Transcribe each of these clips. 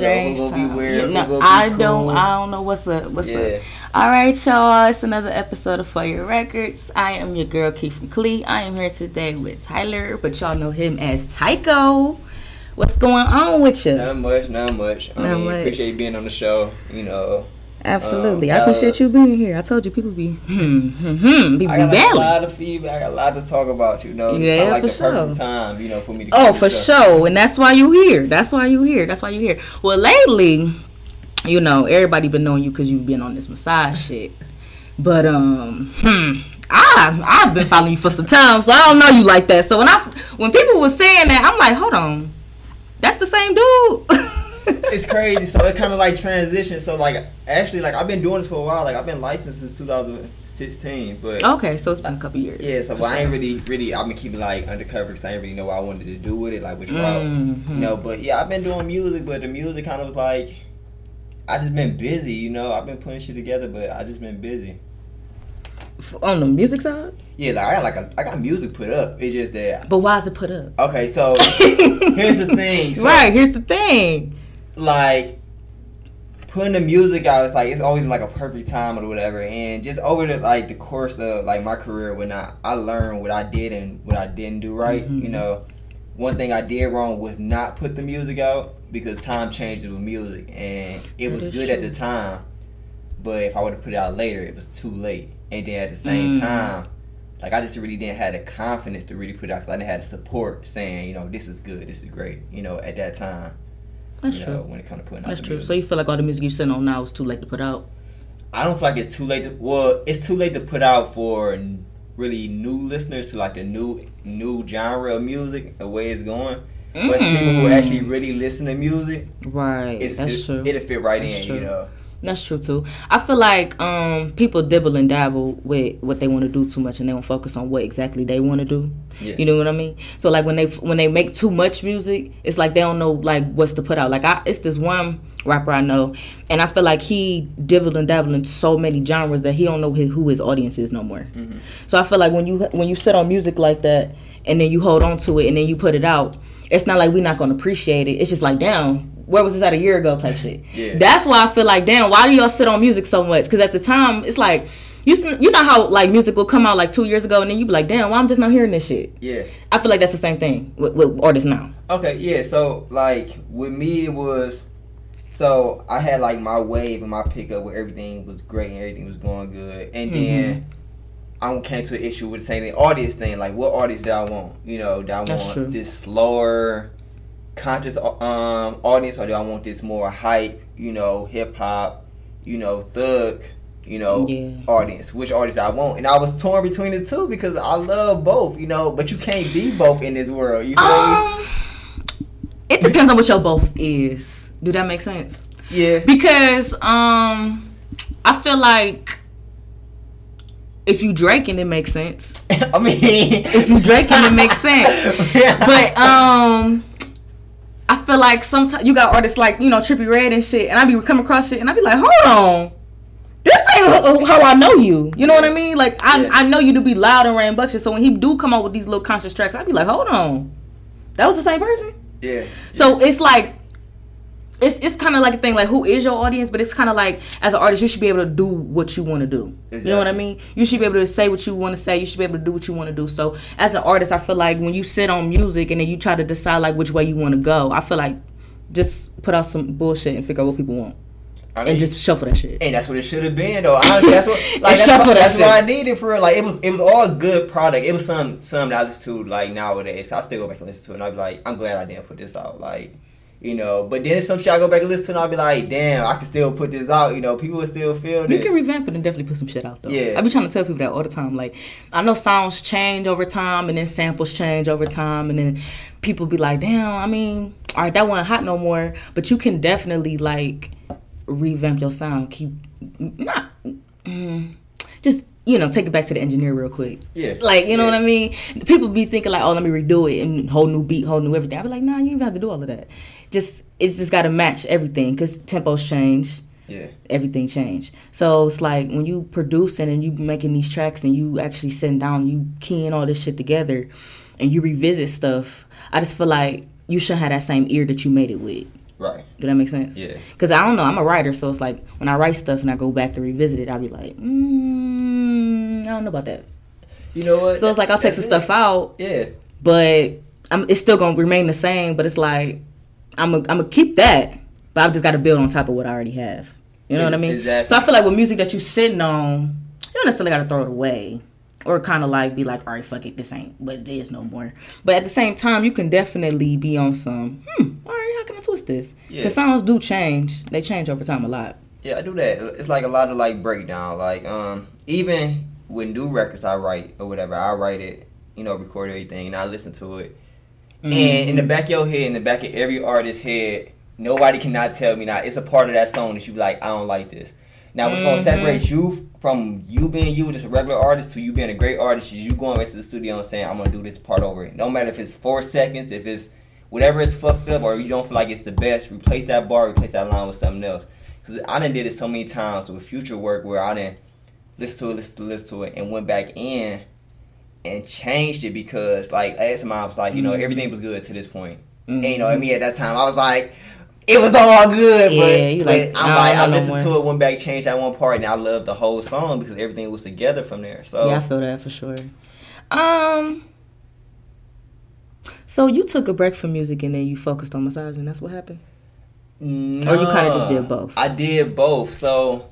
Time. Weird, no, I cool. don't. I don't know what's up. What's yeah. up? All right, y'all. It's another episode of For Your Records. I am your girl Keith from Clee. I am here today with Tyler, but y'all know him as Tycho. What's going on with you? Not much. Not much. I not mean, much. appreciate being on the show. You know. Absolutely, um, I appreciate you being here. I told you people be hmm hmm hmm be I got a lot of feedback. I got a lot to talk about. You know, yeah, like for the sure. perfect time. You know, for me to. Oh, for sure, and that's why you here. That's why you here. That's why you here. Well, lately, you know, everybody been knowing you because you've been on this massage shit. But um, hmm, I I've been following you for some time, so I don't know you like that. So when I when people were saying that, I'm like, hold on, that's the same dude. it's crazy. So it kind of like transition. So like actually, like I've been doing this for a while. Like I've been licensed since 2016. But okay, so it's been a couple years. Yeah. So well, sure. I ain't really, really. I've been keeping like undercover because I didn't really know what I wanted to do with it, like which route. Mm-hmm. You know. But yeah, I've been doing music, but the music kind of was like, I just been busy. You know, I've been putting shit together, but I just been busy. On the music side? Yeah, like I got like a, I got music put up. It's just that. But why is it put up? Okay, so here's the thing. So, right, here's the thing like putting the music out it's like it's always like a perfect time or whatever and just over the like the course of like my career when i i learned what i did and what i didn't do right mm-hmm. you know one thing i did wrong was not put the music out because time changes with music and it was good true. at the time but if i would have put it out later it was too late and then at the same mm. time like I just really didn't have the confidence to really put it out because I didn't have the support saying, you know, this is good, this is great, you know, at that time. That's true. Know, when it comes to putting That's out. That's true. Music. So you feel like all the music you send on now is too late to put out? I don't feel like it's too late. To, well, it's too late to put out for really new listeners to like the new new genre of music, the way it's going. Mm. But people who actually really listen to music, right? It's, That's it, true. It'll fit right That's in, true. you know. That's true too. I feel like um, people dibble and dabble with what they want to do too much, and they don't focus on what exactly they want to do. Yeah. You know what I mean? So like when they when they make too much music, it's like they don't know like what's to put out. Like I, it's this one rapper I know, and I feel like he dibbled and dabbled in so many genres that he don't know who his audience is no more. Mm-hmm. So I feel like when you when you sit on music like that, and then you hold on to it, and then you put it out, it's not like we're not gonna appreciate it. It's just like, damn, where was this at a year ago type shit. Yeah. That's why I feel like, damn, why do y'all sit on music so much? Because at the time, it's like, you you know how like music will come out like two years ago, and then you be like, damn, why I'm just not hearing this shit. Yeah. I feel like that's the same thing with, with artists now. Okay, yeah. So like with me, it was. So I had like my wave and my pickup where everything was great and everything was going good, and mm-hmm. then. I came to an issue with saying the audience thing. Like, what artist do I want? You know, do I want this slower, conscious um, audience, or do I want this more hype, you know, hip hop, you know, thug, you know, yeah. audience? Which artist I want? And I was torn between the two because I love both, you know, but you can't be both in this world. You know. Um, it depends on what your both is. Do that make sense? Yeah. Because um, I feel like if you drinking, it makes sense. I mean, if you drinking, it makes sense. yeah. But um, I feel like sometimes you got artists like you know Trippie Redd and shit, and I be coming across shit, and I be like, hold on, this ain't how I know you. You know what I mean? Like I, yeah. I know you to be loud and rambunctious. So when he do come out with these little conscious tracks, I be like, hold on, that was the same person. Yeah. So yeah. it's like it's it's kind of like a thing like who is your audience, but it's kind of like as an artist you should be able to do what you want to do. Exactly. You know what I mean? You should be able to say what you want to say. You should be able to do what you want to do. So as an artist, I feel like when you sit on music and then you try to decide like which way you want to go, I feel like just put out some bullshit and figure out what people want. I mean, and just shuffle that shit. And that's what it should have been, though. Honestly, that's what like that's, what, that's what I needed for real. Like it was, it was all good product. It was some, some that I listen to like nowadays. So I still go back and listen to it, and I'd be like, I'm glad I didn't put this out. Like you know. But then some shit I go back and listen to, and I'll be like, damn, I can still put this out. You know, people will still feel this. You can revamp it and definitely put some shit out though. Yeah, I be trying to tell people that all the time. Like, I know sounds change over time, and then samples change over time, and then people be like, damn, I mean, all right, that wasn't hot no more. But you can definitely like revamp your sound. Keep not. Mm, just you know, take it back to the engineer real quick. Yeah. Like, you know what I mean? People be thinking like, oh, let me redo it and whole new beat, whole new everything. I be like, nah, you don't have to do all of that just it's just got to match everything because tempos change. Yeah. Everything change. So it's like when you producing and you making these tracks and you actually sitting down, you keying all this shit together, and you revisit stuff. I just feel like you should have that same ear that you made it with. Right. Do that make sense? Yeah. Because I don't know. I'm a writer, so it's like when I write stuff and I go back to revisit it, I'll be like, mm, I don't know about that. You know what? So it's like I'll take some stuff out, Yeah. but I'm, it's still gonna remain the same. But it's like I'm gonna I'm gonna keep that, but I've just got to build on top of what I already have. You know what I mean? Exactly. So I feel like with music that you're sitting on, you don't necessarily got to throw it away. Or kind of like be like, all right, fuck it, this ain't what it is no more. But at the same time, you can definitely be on some, hmm, all right, how can I twist this? Yeah. Because sounds do change. They change over time a lot. Yeah, I do that. It's like a lot of like breakdown. Like um, even with new records I write or whatever, I write it, you know, record everything, and I listen to it. And in the mm-hmm. back of your head, in the back of every artist's head, nobody cannot tell me now. It's a part of that song that you be like, I don't like this. Now, what's gonna mm-hmm. separate you from you being you, just a regular artist, to you being a great artist, is you going into the studio and saying, I'm gonna do this part over. It. No matter if it's four seconds, if it's whatever is fucked up, or you don't feel like it's the best, replace that bar, replace that line with something else. Because I done did it so many times with future work where I didn't listen to it, listen to it, listen to it, and went back in and changed it because, like, I asked I was like, you know, Mm-hmm. everything was good to this point. And, you know, I mean, at that time, I was like, it was all good, Yeah, but, you but like, I'm I like, I know no listened to it, went back, changed that one part, and I loved the whole song because everything was together from there. So, Yeah, I feel that for sure. Um. So you took a break from music and then you focused on massaging. That's what happened. Or you kinda just did both? I did both. So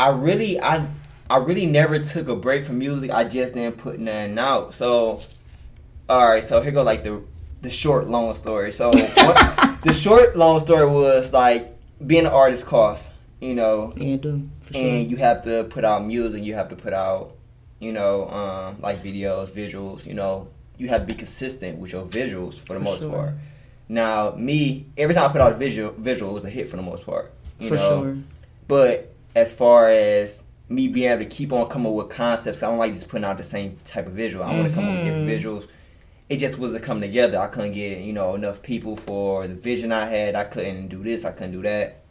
I really I I really never took a break from music. I just didn't put nothing out. So all right, so here go like the the short long story. So what, the short long story was like being an artist costs, you know, Yeah, do sure. and you have to put out music, you have to put out, you know, um, like videos, visuals, you know, you have to be consistent with your visuals for the For most sure. part. Now, me, every time I put out a visual, visual was a hit for the most part, you for know. sure. But as far as me being able to keep on coming with concepts, I don't like just putting out the same type of visual. I want to come up with different Mhm. visuals. It just wasn't coming together. I couldn't get you know enough people for the vision I had. I couldn't do this. I couldn't do that.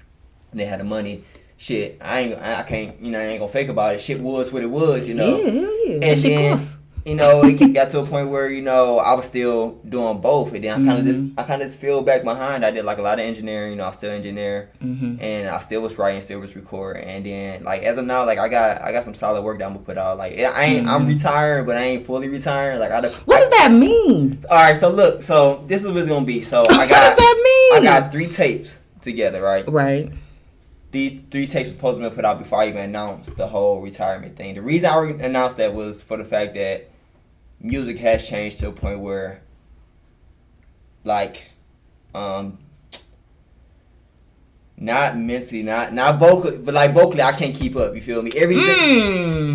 And they had the money. Shit, I ain't. I can't. You know, I ain't gonna fake about it. Shit was what it was. You know. yeah, hell yeah. And shit then, costs. You know, it got to a point where you know I was still doing both, and then I kind of Mhm. just I kind of just feel back behind. I did like a lot of engineering. You know, I still engineer, hmm and I still was writing, still was recording, and then like as of now, like I got I got some solid work that I'm gonna put out. Like I ain't I'm Mhm. retired, but I ain't fully retired. Like I just, What does that mean? all right, so look, so this is what it's gonna be. So I what does got that mean? I got three tapes together, right? right. these three tapes were supposed to be put out before I even announced the whole retirement thing. The reason I announced that was for the fact that music has changed to a point where, like, um, not mentally, not not vocally, but like vocally, I can't keep up. You feel me? Everything.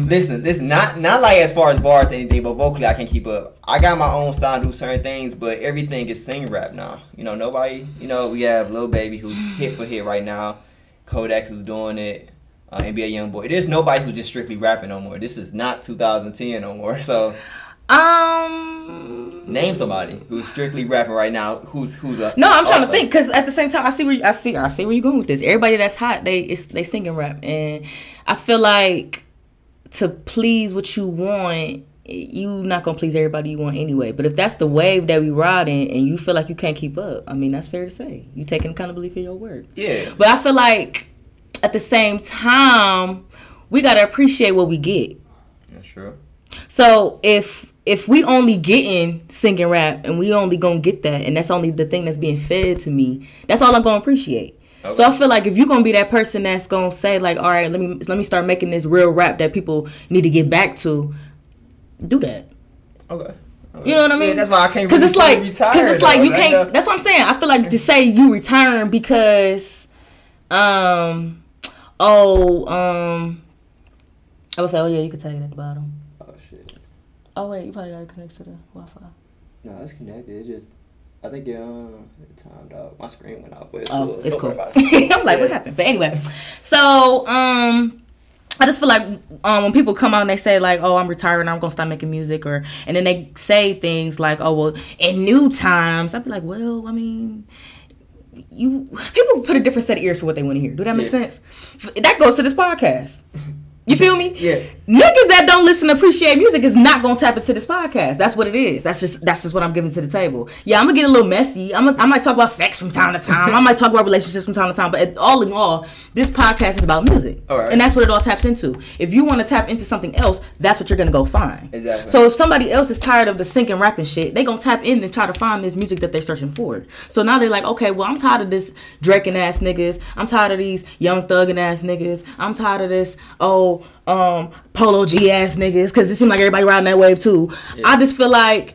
Mm. Listen, listen, not not like as far as bars or anything, but vocally I can't keep up. I got my own style, do certain things, but everything is sing rap now. You know, nobody. You know, we have Lil Baby who's hit for hit right now. Kodak who's doing it. Uh, NBA YoungBoy. There's nobody who's just strictly rapping no more. This is not 2010 no more. So Um. name somebody who's strictly rapping right now. Who's who's a No, I'm trying to think because at the same time, I see where you, I see I see where you're going with this. Everybody that's hot, they it's, they singing rap, and I feel like to please what you want, you not gonna please everybody you want anyway. But if that's the wave that we riding, and you feel like you can't keep up, I mean that's fair to say. You taking accountability for your work. Yeah. But I feel like at the same time, we gotta appreciate what we get. That's true. So if if we only getting singing rap and we only gonna get that and that's only the thing that's being fed to me, that's all I'm gonna appreciate. So I feel like if you're gonna be that person that's gonna say like, all right, let me let me start making this real rap that people need to get back to, do that. Okay. You know what I mean? Yeah, that's why I can't. Because really it's like, because it's like though. you Like, can't. That's what I'm saying. I feel like to say you retiring because, um, oh, um, I would say, oh yeah, you could tag it at the bottom. Oh. Wait, you probably gotta connect to the Wi-Fi. No, it's connected. It's just I think it, um, it timed out. My screen went out, but it's Oh, cool. it's cool. it. I'm like, what happened? But anyway, so um, I just feel like um, when people come out and they say like, "Oh, I'm retired, I'm gonna stop making music," or and then they say things like, "Oh, well, in new times," I'd be like, "Well, I mean." You people put a different set of ears for what they want to hear. Do that make Yeah. sense? That goes to this podcast. You feel me? Yeah. Niggas that don't listen to appreciate music is not gonna tap into this podcast. That's what it is. That's just that's just what I'm giving to the table. Yeah, I'm gonna get a little messy. I'm gonna, I might talk about sex from time to time. I might talk about relationships from time to time. But all in all, this podcast is about music, All right. and that's what it all taps into. If you want to tap into something else, that's what you're gonna go find. Exactly. So if somebody else is tired of the sinking rapping shit, they gonna tap in and try to find this music that they're searching for. So now they're like, okay, well I'm tired of this Draking ass niggas. I'm tired of these young thugging ass niggas. I'm tired of this oh um polo G ass niggas because it seems like everybody riding that wave too. I just feel like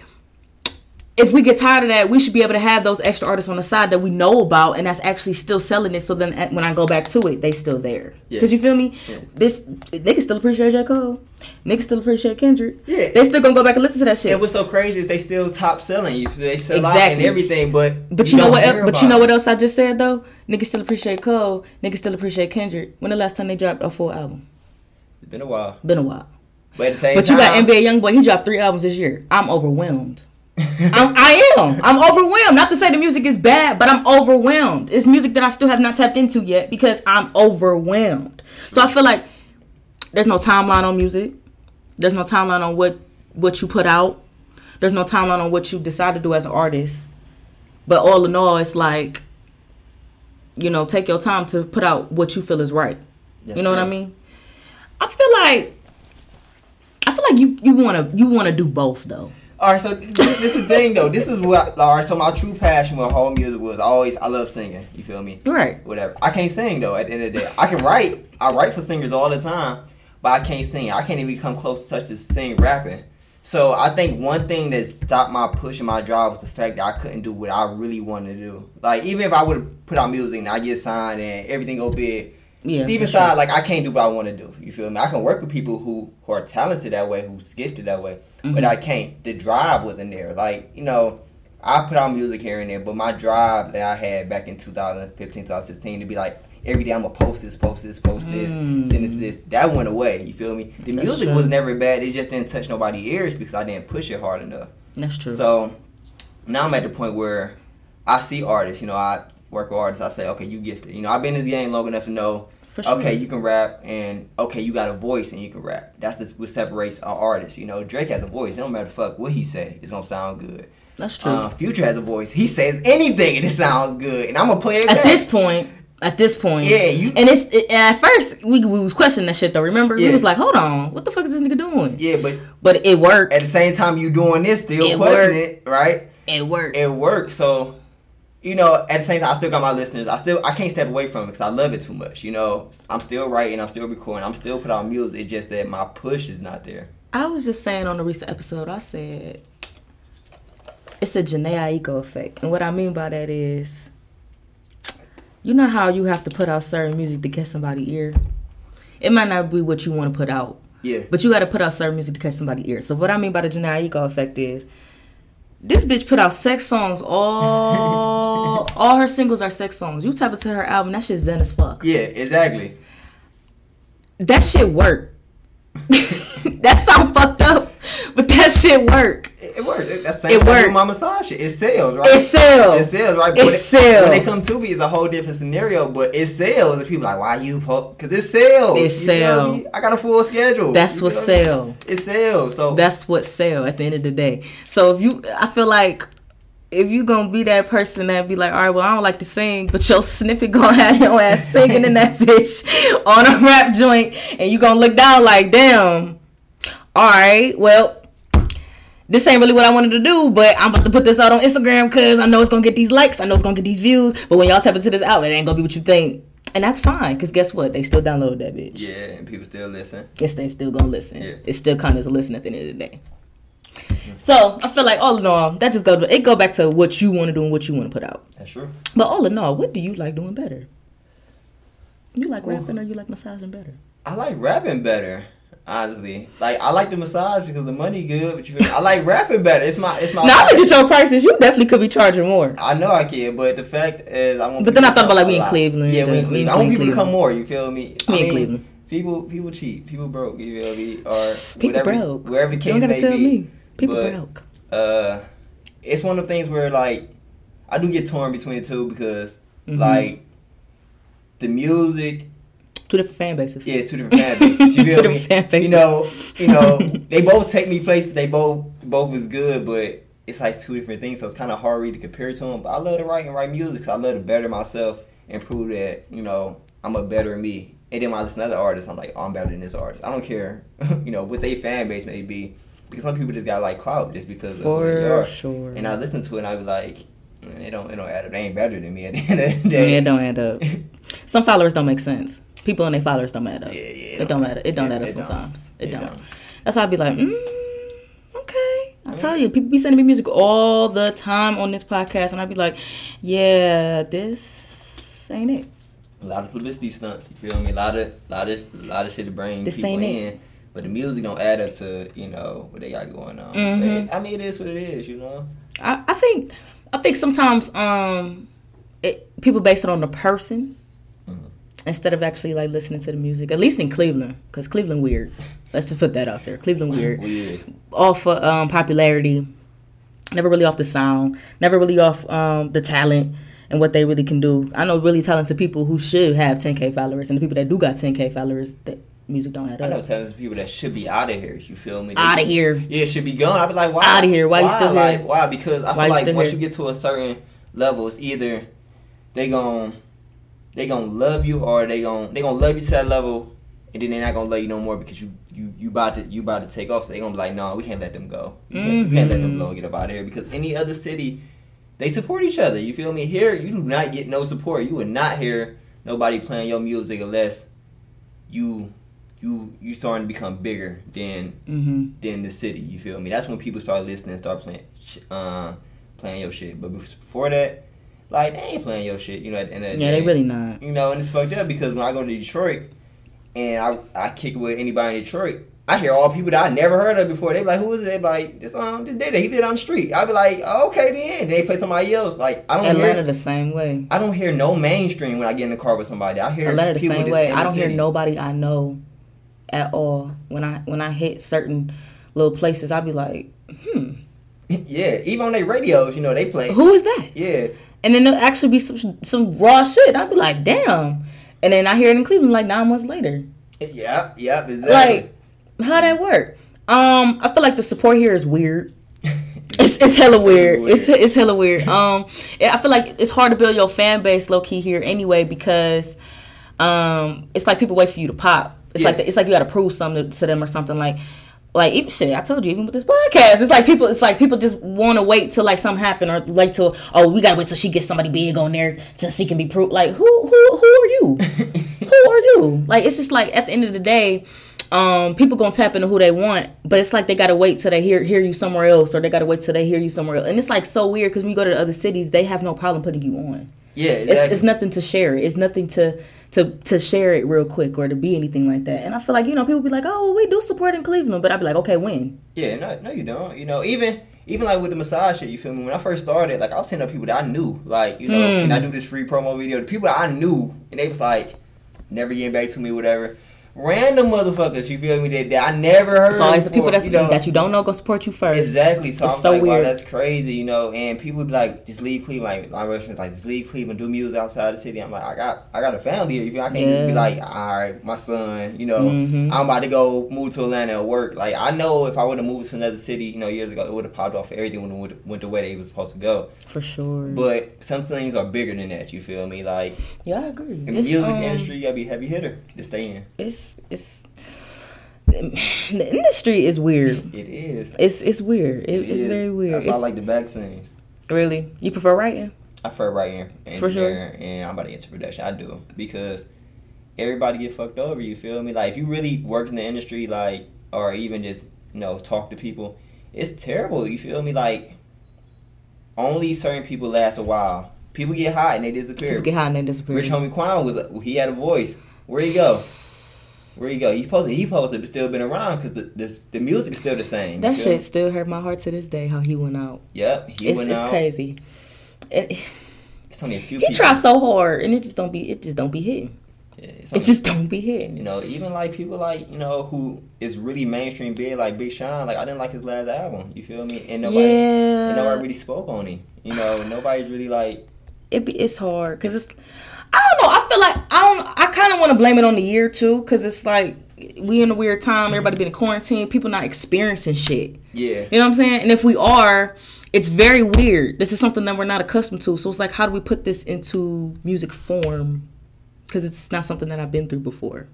if we get tired of that, we should be able to have those extra artists on the side that we know about and that's actually still selling it. So then when I go back to it, they still there. Yeah. Cause you feel me? Yeah. This they can still appreciate J Cole. Niggas still appreciate Kendrick. Yeah. They still gonna go back and listen to that shit. And what's so crazy is they still top selling you. They sell out and Exactly. everything, but But you, know what? el- But you know what else I just said though? Niggas still appreciate Cole. Niggas still appreciate Kendrick. When the last time they dropped a full album? Been a while, Been a while. but at the same But you got NBA YoungBoy. He dropped three albums this year. I'm overwhelmed. I'm, I am. I'm overwhelmed. Not to say the music is bad, but I'm overwhelmed. It's music that I still have not tapped into yet because I'm overwhelmed. So I feel like there's no timeline on music. There's no timeline on what what you put out. There's no timeline on what you decide to do as an artist. But all in all, it's like, you know, take your time to put out what you feel is right. That's you know what I mean? I feel like I feel like you you want to you want to do both though. All right, so this, this is the thing though. This is what all right. So my true passion with whole music was always I love singing. You feel me? Right. Whatever. I can't sing though. At the end of the day, I can write. I write for singers all the time, but I can't sing. I can't even come close to touch to sing rapping. So I think one thing that stopped my push and my drive was the fact that I couldn't do what I really wanted to do. Like even if I would have put out music and I get signed and everything go big, Yeah. deep inside, sure. like I can't do what I want to do. You feel me? I can work with people who, who are talented that way, who's gifted that way, Mm-hmm. but I can't. The drive wasn't there. Like you know, I put out music here and there, but my drive that I had back in 2015, 2016 to be like every day I'm gonna post this, post this, post this, Mm. send this, this. That went away. You feel me? The That's music true. was never bad. It just didn't touch nobody's ears because I didn't push it hard enough. That's true. So now I'm at the point where I see artists. You know, I work with artists. I say, okay, you gifted. You know, I've been in this game long enough to know. For sure. Okay, you can rap, and okay, you got a voice and you can rap. That's just what separates an artist. You know, Drake has a voice. It don't matter fuck what he say, it's gonna sound good. That's true. Uh, Future has a voice. He says anything and it sounds good, and I'm gonna play it at back. this point, at this point, Yeah, you- And it's it, and at first we, we was questioning that shit though. Remember, we was like, hold on, what the fuck is this nigga doing? yeah, but But it worked. at the same time, you doing this, still It questioning it, right? It worked. it worked. So, you know, at the same time, I still got my listeners. I still I can't step away from it because I love it too much. You know, I'm still writing, I'm still recording, I'm still put out music. It's just that my push is not there. I was just saying on the recent episode, I said it's a Jhené Aiko effect, and what I mean by that is, you know how you have to put out certain music to catch somebody's ear. It might not be what you want to put out, Yeah, But you got to put out certain music to catch somebody's ear. So what I mean by the Jhené Aiko effect is, this bitch put out sex songs. All all her singles are sex songs. You type into her album, that shit zen as fuck. yeah, exactly. That shit work. that sound fucked up, but that shit work. It, it works. It, that's the It same thing my massage shit. It sells, right? It sells. It sells, right? It But when. When they come to me, it's a whole different scenario. But it sells, and people like, why you po? Because it sells. It You feel sell. me? I got a full schedule. That's You what feel me? sell. It sells. So That's what sell at the end of the day. So if you, I feel like if you gonna be that person that be like, all right, well I don't like to sing, but your snippet gonna have your ass singing in that bitch on a rap joint, and you gonna look down like, damn. All right, well. This ain't really what I wanted to do, but I'm about to put this out on Instagram because I know it's gonna get these likes, I know it's gonna get these views. But when y'all tap into this out, it ain't gonna be what you think, and that's fine. Cause guess what? They still download that bitch. yeah, and people still listen. Yes, they still gonna listen. Yeah. It's still kind of a listen at the end of the day. So I feel like all in all, that just go it go back to what you want to do and what you want to put out. That's true. But all in all, what do you like doing better? You like rapping or you like massaging better? I like rapping better. Honestly, like I like the massage because the money good, but you, I like rapping better. It's my, it's my. Now I look at your prices. You definitely could be charging more. I know I can, but the fact is, I want. But then I thought about, like, we in. Cleveland, Yeah, we in Cleveland. I want people to come more. You feel me? I We in mean, Cleveland. People, people cheat. People broke. You feel me? Or People whatever, broke. wherever the You case don't gotta may tell be. me. People But, broke. Uh, it's one of the things where like I do get torn between the two because Mhm. like the music Two different fan bases. Yeah, two different fan bases. You feel me? fan bases. You know, you know, they both take me places. They both both is good, but it's like two different things. So it's kind of hard really to compare to them. But I love to write and write music. Cause I love to better myself and prove that you know I'm a better me. And then when I listen to other artists, I'm like, oh, I'm better than this artist. I don't care, you know, what they fan base may be, because some people just got like clout just because of who they are. sure. And I listen to it and I be like, "Man, it don't it don't add up. They ain't better than me at the end of the day. Yeah, it don't add up. Some followers don't make sense. People and their followers don't add up. Yeah, yeah, It don't matter. It don't Yeah, add up it don't. sometimes. It, It don't. don't. That's why I'd be like, mm, okay. I tell you, people be sending me music all the time on this podcast, and I'd be like, yeah, this ain't it. A lot of publicity stunts, you feel me? A lot of, lot of, lot of shit to bring This people ain't in. it. But the music don't add up to you know what they got going on. Mhm. But, I mean, it is what it is, you know. I, I think, I think sometimes um, it, people base it on the person Mhm. instead of actually like listening to the music. At least in Cleveland, because Cleveland weird. Let's just put that out there. Cleveland weird. Weird. off of um, popularity, never really off the sound, never really off um, the talent and what they really can do. I know really talented people who should have 10k followers, and the people that do got 10k followers, that music don't add I know up. talented people that should be out of here. You feel me? Out of here. Yeah, should be gone. I'd be like, why? Out of here. Why you still here? Why? Because I Why feel like once here? you get to a certain level, it's either they gon' they gonna love you or they gon' they gonna love you to that level, and then they're not gonna love you no more because you you you about to you about to take off. So they gonna be like, no, we can't let them go. We can't, we can't let them mm-hmm. blow and get up out of here because any other city. They support each other. You feel me? Here, you do not get no support. You would not hear nobody playing your music unless you you you starting to become bigger than hmm than the city. You feel me? That's when people start listening, start playing, uh, playing your shit. But before that, like they ain't playing your shit. You know, at the end of the Yeah, day. they really not. You know, and it's fucked up because when I go to Detroit and I I kick with anybody in Detroit. I hear all people that I never heard of before. They be like, "Who is it?" They be like, "This um, this it. He did it on the street." I be like, oh, "Okay, then." Then they play somebody else. Like I don't Atlanta hear, the same way. I don't hear no mainstream when I get in the car with somebody. I hear Atlanta the people same way. I don't hear nobody I know at all. When I when I hit certain little places, I'd be like, hmm, yeah, even on their radios, you know, they play. who is that? Yeah, And then there'll actually be some some raw shit. I'd be like, damn. And then I hear it in Cleveland like nine months later. Yep, yep, exactly. Like, how that work? Um, I feel like the support here is weird. It's it's hella weird. It's it's hella weird. Um, I feel like it's hard to build your fan base low key here anyway because, um, it's like people wait for you to pop. It's like Yeah. it's like you got to prove something to them or something like. Like even shit, I told you even with this podcast, it's like people, it's like people just want to wait till like something happen or like till oh we gotta wait till she gets somebody big on there till she can be proved. Like who who who are you? who are you? Like it's just like at the end of the day, um, people gonna tap into who they want, but it's like they gotta wait till they hear hear you somewhere else, or they gotta wait till they hear you somewhere else, and it's like so weird because when you go to the other cities, they have no problem putting you on. yeah, It's exactly. it's nothing to share. It's nothing to to to share it real quick or to be anything like that. And I feel like you know people be like, oh, we do support in Cleveland, but I'd be like, okay, when? Yeah, no, no, you don't. You know, even even like with the massage shit, you feel me? When I first started, like I was hitting up people that I knew, like you know, Hmm. can I do this free promo video? The people that I knew, and they was like, never getting back to me, whatever. Random motherfuckers, you feel me? That, that I never heard. So it's the people that's, you know? that you don't know gonna support you first. Exactly. So It's I'm so like, weird. wow, that's crazy, you know. And people be like, just leave Cleveland. Like my restaurants, like just leave Cleveland, do music outside the city. I'm like, I got, I got a family here. You feel? I can't just be like, all right, my son, you know, Mhm. I'm about to go move to Atlanta and work. Like I know if I would have moved to another city, you know, years ago, it would have popped off. Everything would have went the way that it was supposed to go. for sure. But some things are bigger than that. You feel me? Like yeah, I agree. in the It's, music um, industry, you gotta be a heavy hitter to stay in. it's it's the industry is weird. It is. It's it's weird. It, It it's is. very weird. That's why I It's, like the back scenes. really, you prefer writing? I prefer writing and For sure. and I'm about to get into production. I do because everybody get fucked over. You feel me? Like if you really work in the industry, like or even just you know talk to people, it's terrible. You feel me? Like only certain people last a while. People get hot and they disappear. People get hot and they disappear. Rich Homie Quan was he had a voice. Where he go? Where he go? He posted. He posted, but still been around because the, the the music is still the same. that shit me? still hurt my heart to this day. How he went out. Yep, he it's went it's out. crazy. It, It's only a few. he people. tries so hard and it just don't be. It just don't be hitting. Yeah, it's It just don't be hitting. You know, even like people like you know who is really mainstream big, like Big Sean. Like I didn't like his last album. You feel me? And nobody, and nobody really spoke on him. You know, nobody's really like. it be it's hard because it's I don't know. I feel like I don't. I kind of want to blame it on the year too, because it's like we in a weird time. Everybody been in quarantine. People not experiencing shit. Yeah. You know what I'm saying? And if we are, it's very weird. This is something that we're not accustomed to. So it's like, how do we put this into music form? Because it's not something that I've been through before.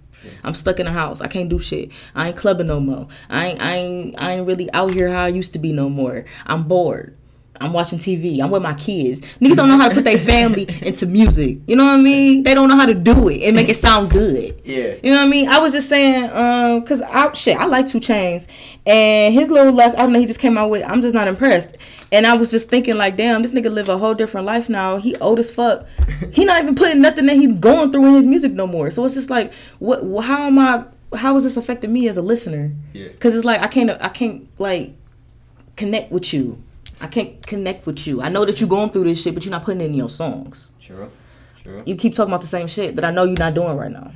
I'm stuck in a house. I can't do shit. I ain't clubbing no more. I ain't, I ain't, I ain't really out here how I used to be no more. I'm bored. I'm watching TV. I'm with my kids. Niggas don't know how to put their family into music. You know what I mean? They don't know how to do it and make it sound good. Yeah. You know what I mean? I was just saying, um, cause I shit, I like 2 Chainz, and his little last album that he just came out with, I'm just not impressed. And I was just thinking, like, damn, this nigga live a whole different life now. He old as fuck. he not even putting nothing that he going through in his music no more. So it's just like, what? How am I? How is this affecting me as a listener? Yeah. Cause it's like I can't, I can't like connect with you. I can't connect with you. I know that you're going through this shit, but you're not putting it in your songs. Sure, sure. You keep talking about the same shit that I know you're not doing right now.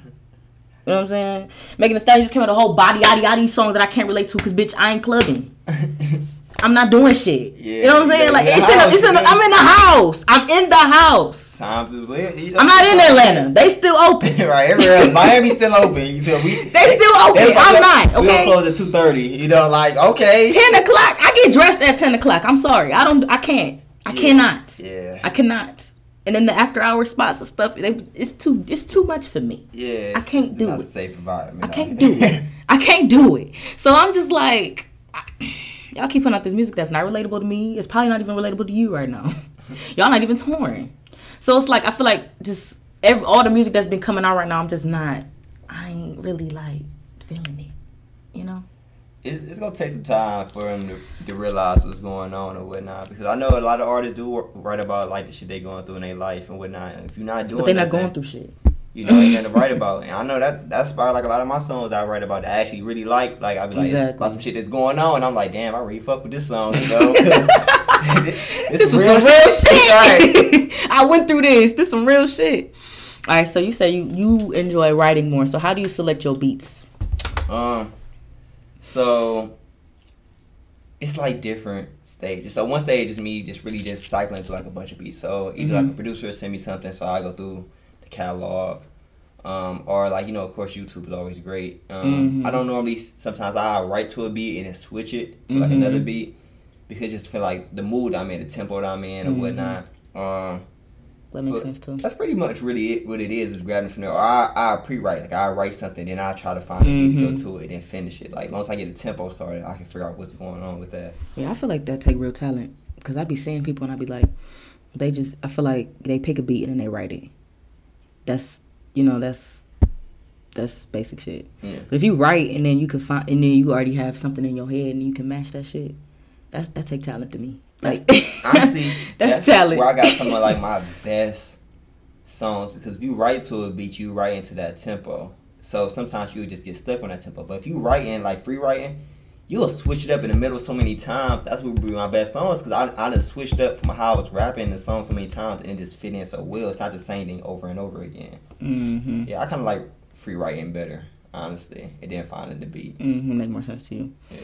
You know what I'm saying? Megan Thee Stallion just came out a whole body yaddy yaddy song that I can't relate to because bitch I ain't clubbing. I'm not doing shit. you know what I'm saying? Like it's the in, a, it's in. A. I'm in the house. I'm in the house. Times is weird. I'm not in Atlanta. They still open. right, everywhere else. Miami's still open. You feel we? They still open. they- I'm we- not, We okay? close at two thirty. You know, like okay. Ten o'clock. I get dressed at ten o'clock. I'm sorry. I don't. I can't. I Yeah. cannot. Yeah. I cannot. And then the after hour spots and stuff. They, it's too. It's too much for me. Yeah. I can't do it. Safe environment. I can't do it. I can't do it. So I'm just like, I- y'all keep putting out this music that's not relatable to me. It's probably not even relatable to you right now. y'all not even touring. So it's like I feel like just every, all the music that's been coming out right now, I'm just not. I ain't really like feeling it. You know. It's, it's gonna take some time for them to, to realize what's going on or whatnot. Because I know a lot of artists do write about like the shit they going through in their life and whatnot. If you're not doing, But they're not nothing, going through shit. You know, ain't nothing to write about. And I know that that's probably like a lot of my songs I write about that I actually really like. Like I be like Exactly. about some shit that's going on, and I'm like, damn, I really fuck with this song. You know, this, This was some real shit. I went through this. This some real shit. All right. So you say you you enjoy writing more. So how do you select your beats? Um, so it's like different stages. So one stage is me just really just cycling through like a bunch of beats. So either like a producer will send me something, so I go through catalog. Um, or like you know, of course, YouTube is always great. Um, Mhm. I don't normally. Sometimes I write to a beat and then switch it to like Mhm. another beat because I just feel like the mood I'm in, the tempo that I'm in, or Mhm. whatnot. Um, That makes sense too. that's pretty much really it, what it is is grabbing from there. Or I, I pre-write, like I write something, then I try to find a beat to go to it, and finish it. Like as long as I get the tempo started, I can figure out what's going on with that. Yeah, I feel like that take real talent because I'd be seeing people and I'd be like, they just. I feel like they pick a beat and then they write it. That's you know that's that's basic shit. Yeah. But if you write and then you can find and then you already have something in your head and you can match that shit, that's that take talent to me. Like Honestly, that's, talent. Where I got some of like my best songs because if you write to a beat, you write into that tempo. So sometimes you would just get stuck on that tempo. But if you write in like free writing, you'll switch it up in the middle so many times. That's what would be my best songs because I I just switched up from how I was rapping the song so many times and it just fit in so well. It's not the same thing over and over again. mm-hmm. Yeah, I kind of like free writing better, honestly, and then finding the beat. Mm-hmm. Make more sense to you. Yeah.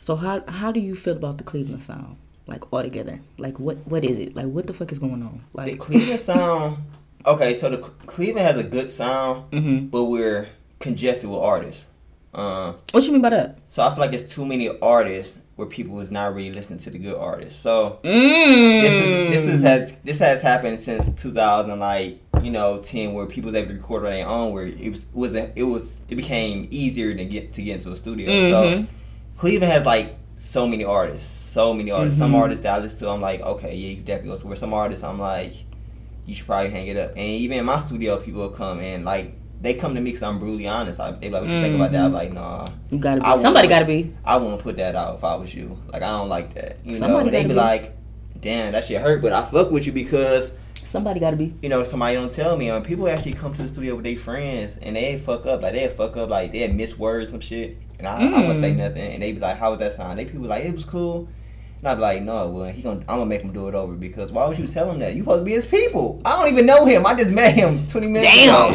So how how do you feel about the Cleveland sound? Like altogether, like what what is it? Like what the fuck is going on? Like The Cleveland sound. Okay, so the Cleveland has a good sound, hmm but we're congested with artists. Um, What you mean by that? so I feel like it's too many artists where people is not really listening to the good artists. So Mm. this is this is has this has happened since 2000, like you know, 10, where people was able to record on their own, where it was it was a, it was it became easier to get to get into a studio. So Mhm. Cleveland has like so many artists, so many artists. Some Mhm. artists that I listen to, I'm like, okay, yeah, you can definitely go somewhere. Some artists, I'm like, you should probably hang it up. And even in my studio, people will come and like they come to me because I'm brutally honest. I, they be like, what you think about that? I'm Mhm. like, nah, You gotta be. Somebody gotta be. I wouldn't put that out if I was you. Like, I don't like that. You Somebody know, they be be. like, damn, that shit hurt, but I fuck with you because Somebody gotta be. you know, somebody don't tell me. And people actually come to the studio with their friends and they fuck up. Like, they fuck up, like, they miss words and shit. And I, I wouldn't say Mm. nothing. And they be like, how was that sound? They people like, it was cool. And I be like, no, well, he gonna, I'm gonna make him do it over because why would you tell him that? You supposed to be his people. I don't even know him. I just met him 20 minutes Damn. ago.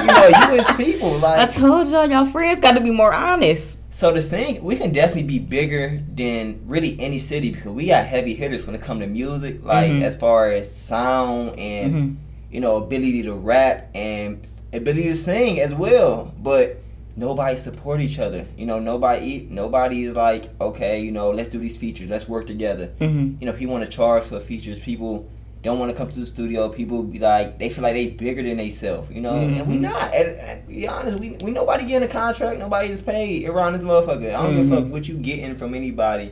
you know, you his people. Like, I told y'all, y'all friends got to be more honest. so the thing, we can definitely be bigger than really any city because we got heavy hitters when it come to music. Like Mhm. as far as sound and Mhm. you know, ability to rap and ability to sing as well. But nobody support each other. You know, nobody nobody is like, okay, you know, let's do these features, let's work together. Mm-hmm. You know, people want to charge for features. People don't want to come to the studio. People be like, they feel like they bigger than they self. You know, and we Mhm. not. Be honest, we we nobody getting a contract. Nobody is paid around this motherfucker. I don't give a fuck Mhm. what you getting from anybody.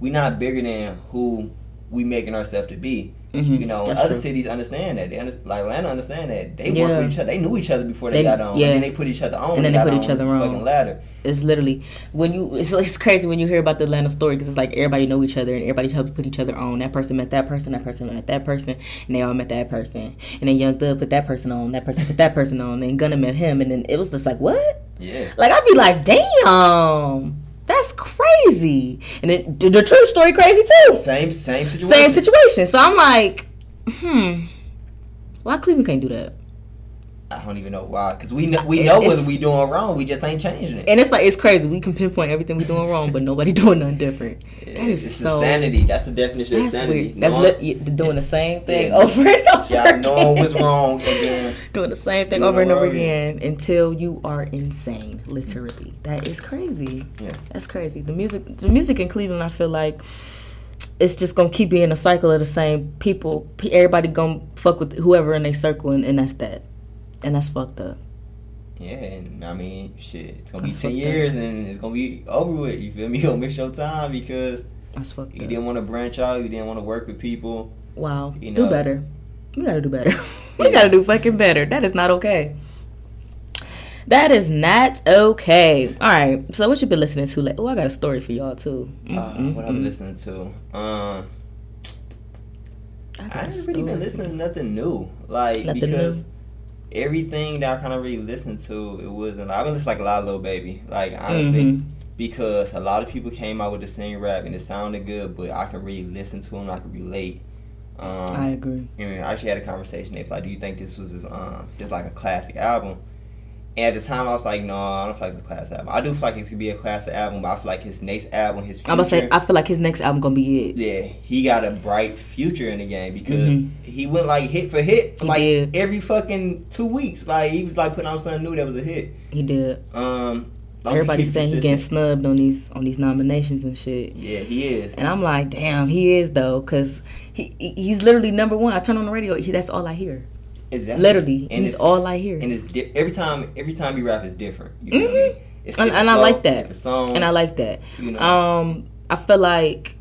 We not bigger than who we making ourselves to be. Mhm. You know, other true. cities understand that. They under, like Atlanta understand that. They Yeah. work with each other. They knew each other before they, They- got on. yeah. And then they put each other on. And then they got put each other on. Fucking ladder. It's literally when you. It's, it's crazy when you hear about the Atlanta story because it's like everybody know each other and everybody helped put each other on. That person met that person. That person met that person, and they all met that person. And then Young Thug put that person on. That person put that person on. And Gunna met him, and then it was just like what? Yeah. Like I'd be like, damn, that's crazy. And then the, the true story crazy too. Same same situation. Same situation. So I'm like, hmm, why Cleveland can't do that? I don't even know why. Cause we know we know what we doing wrong. We just ain't changing it. And it's like it's crazy. We can pinpoint everything we doing wrong, but nobody doing nothing different. That is so insanity. That's the definition of insanity. weird. That's li- you- doing the same thing Yeah. over and over. yeah, knowing again. what's wrong then Doing the same thing over and over over again until you are insane. Literally, that is crazy. yeah. That's crazy. The music, the music in Cleveland, I feel like it's just gonna keep being a cycle of the same people. Everybody gonna fuck with whoever in their circle, and, and that's that. And that's fucked up. Yeah, and I mean, shit, it's gonna be ten fucked up. years and it's gonna be over with. You feel me? You gonna miss your time because That's fucked you up. didn't want to branch out. You didn't want to work with people. Wow. You do know. better. We gotta do better. we Yeah. gotta do fucking better. That is not okay. That is not okay. All right. So what you been listening to? Like, oh, I got a story for y'all too. Mm, Uh, what I've been listening to? Um, I, I haven't really been listening to nothing new. Like Nothing because everything that I kind of really listened to, it wasn't. I've been listening to, like a lot of Lil Baby. Like honestly. Mhm. because a lot of people came out with the same rap and it sounded good, but I could really listen to them. I could relate. Um, I agree. and I actually had a conversation. They was like, "Do you think this was his, um, just like a classic album?" And at the time, I was like, "No, I don't feel like it's a classic album. I do feel like it could be a classic album, but I feel like his next album, his future, I'm gonna say I feel like his next album gonna be it. yeah, he got a bright future in the game because Mhm. he went like hit for hit, He like did. every fucking two weeks. Like he was like putting out something new that was a hit. He did. Um, as long as he Everybody's saying he getting snubbed on these on these nominations and shit. Yeah, he is. And I'm like, damn, he is though, cause he he- he's literally number one. I turn on the radio, he, that's all I hear. Exactly. Literally, And he's it's- all I hear. And it's di- every time every time you rap is different. You know what I mean? It's And- different and I like that. song. and I like that. you know. Um, I feel like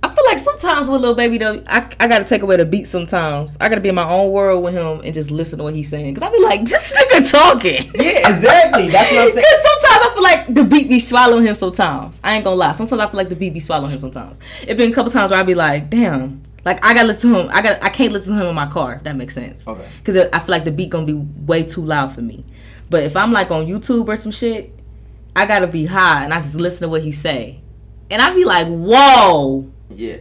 I feel like sometimes with Lil Baby though, I, I gotta take away the beat. Sometimes I gotta be in my own world with him and just listen to what he's saying. Cause I be like, this nigga talking. yeah, exactly. That's what I'm saying. Cause sometimes I feel like the beat be swallowing him. Sometimes I ain't gonna lie. Sometimes I feel like the beat be swallowing him. Sometimes it been a couple times where I be like, damn. Like I gotta listen to him. I got. I can't listen to him in my car. If that makes sense. Okay. Cause I feel like the beat gonna be way too loud for me. But if I'm like on YouTube or some shit, I gotta be high and I just listen to what he say, and I be like, whoa, Yeah,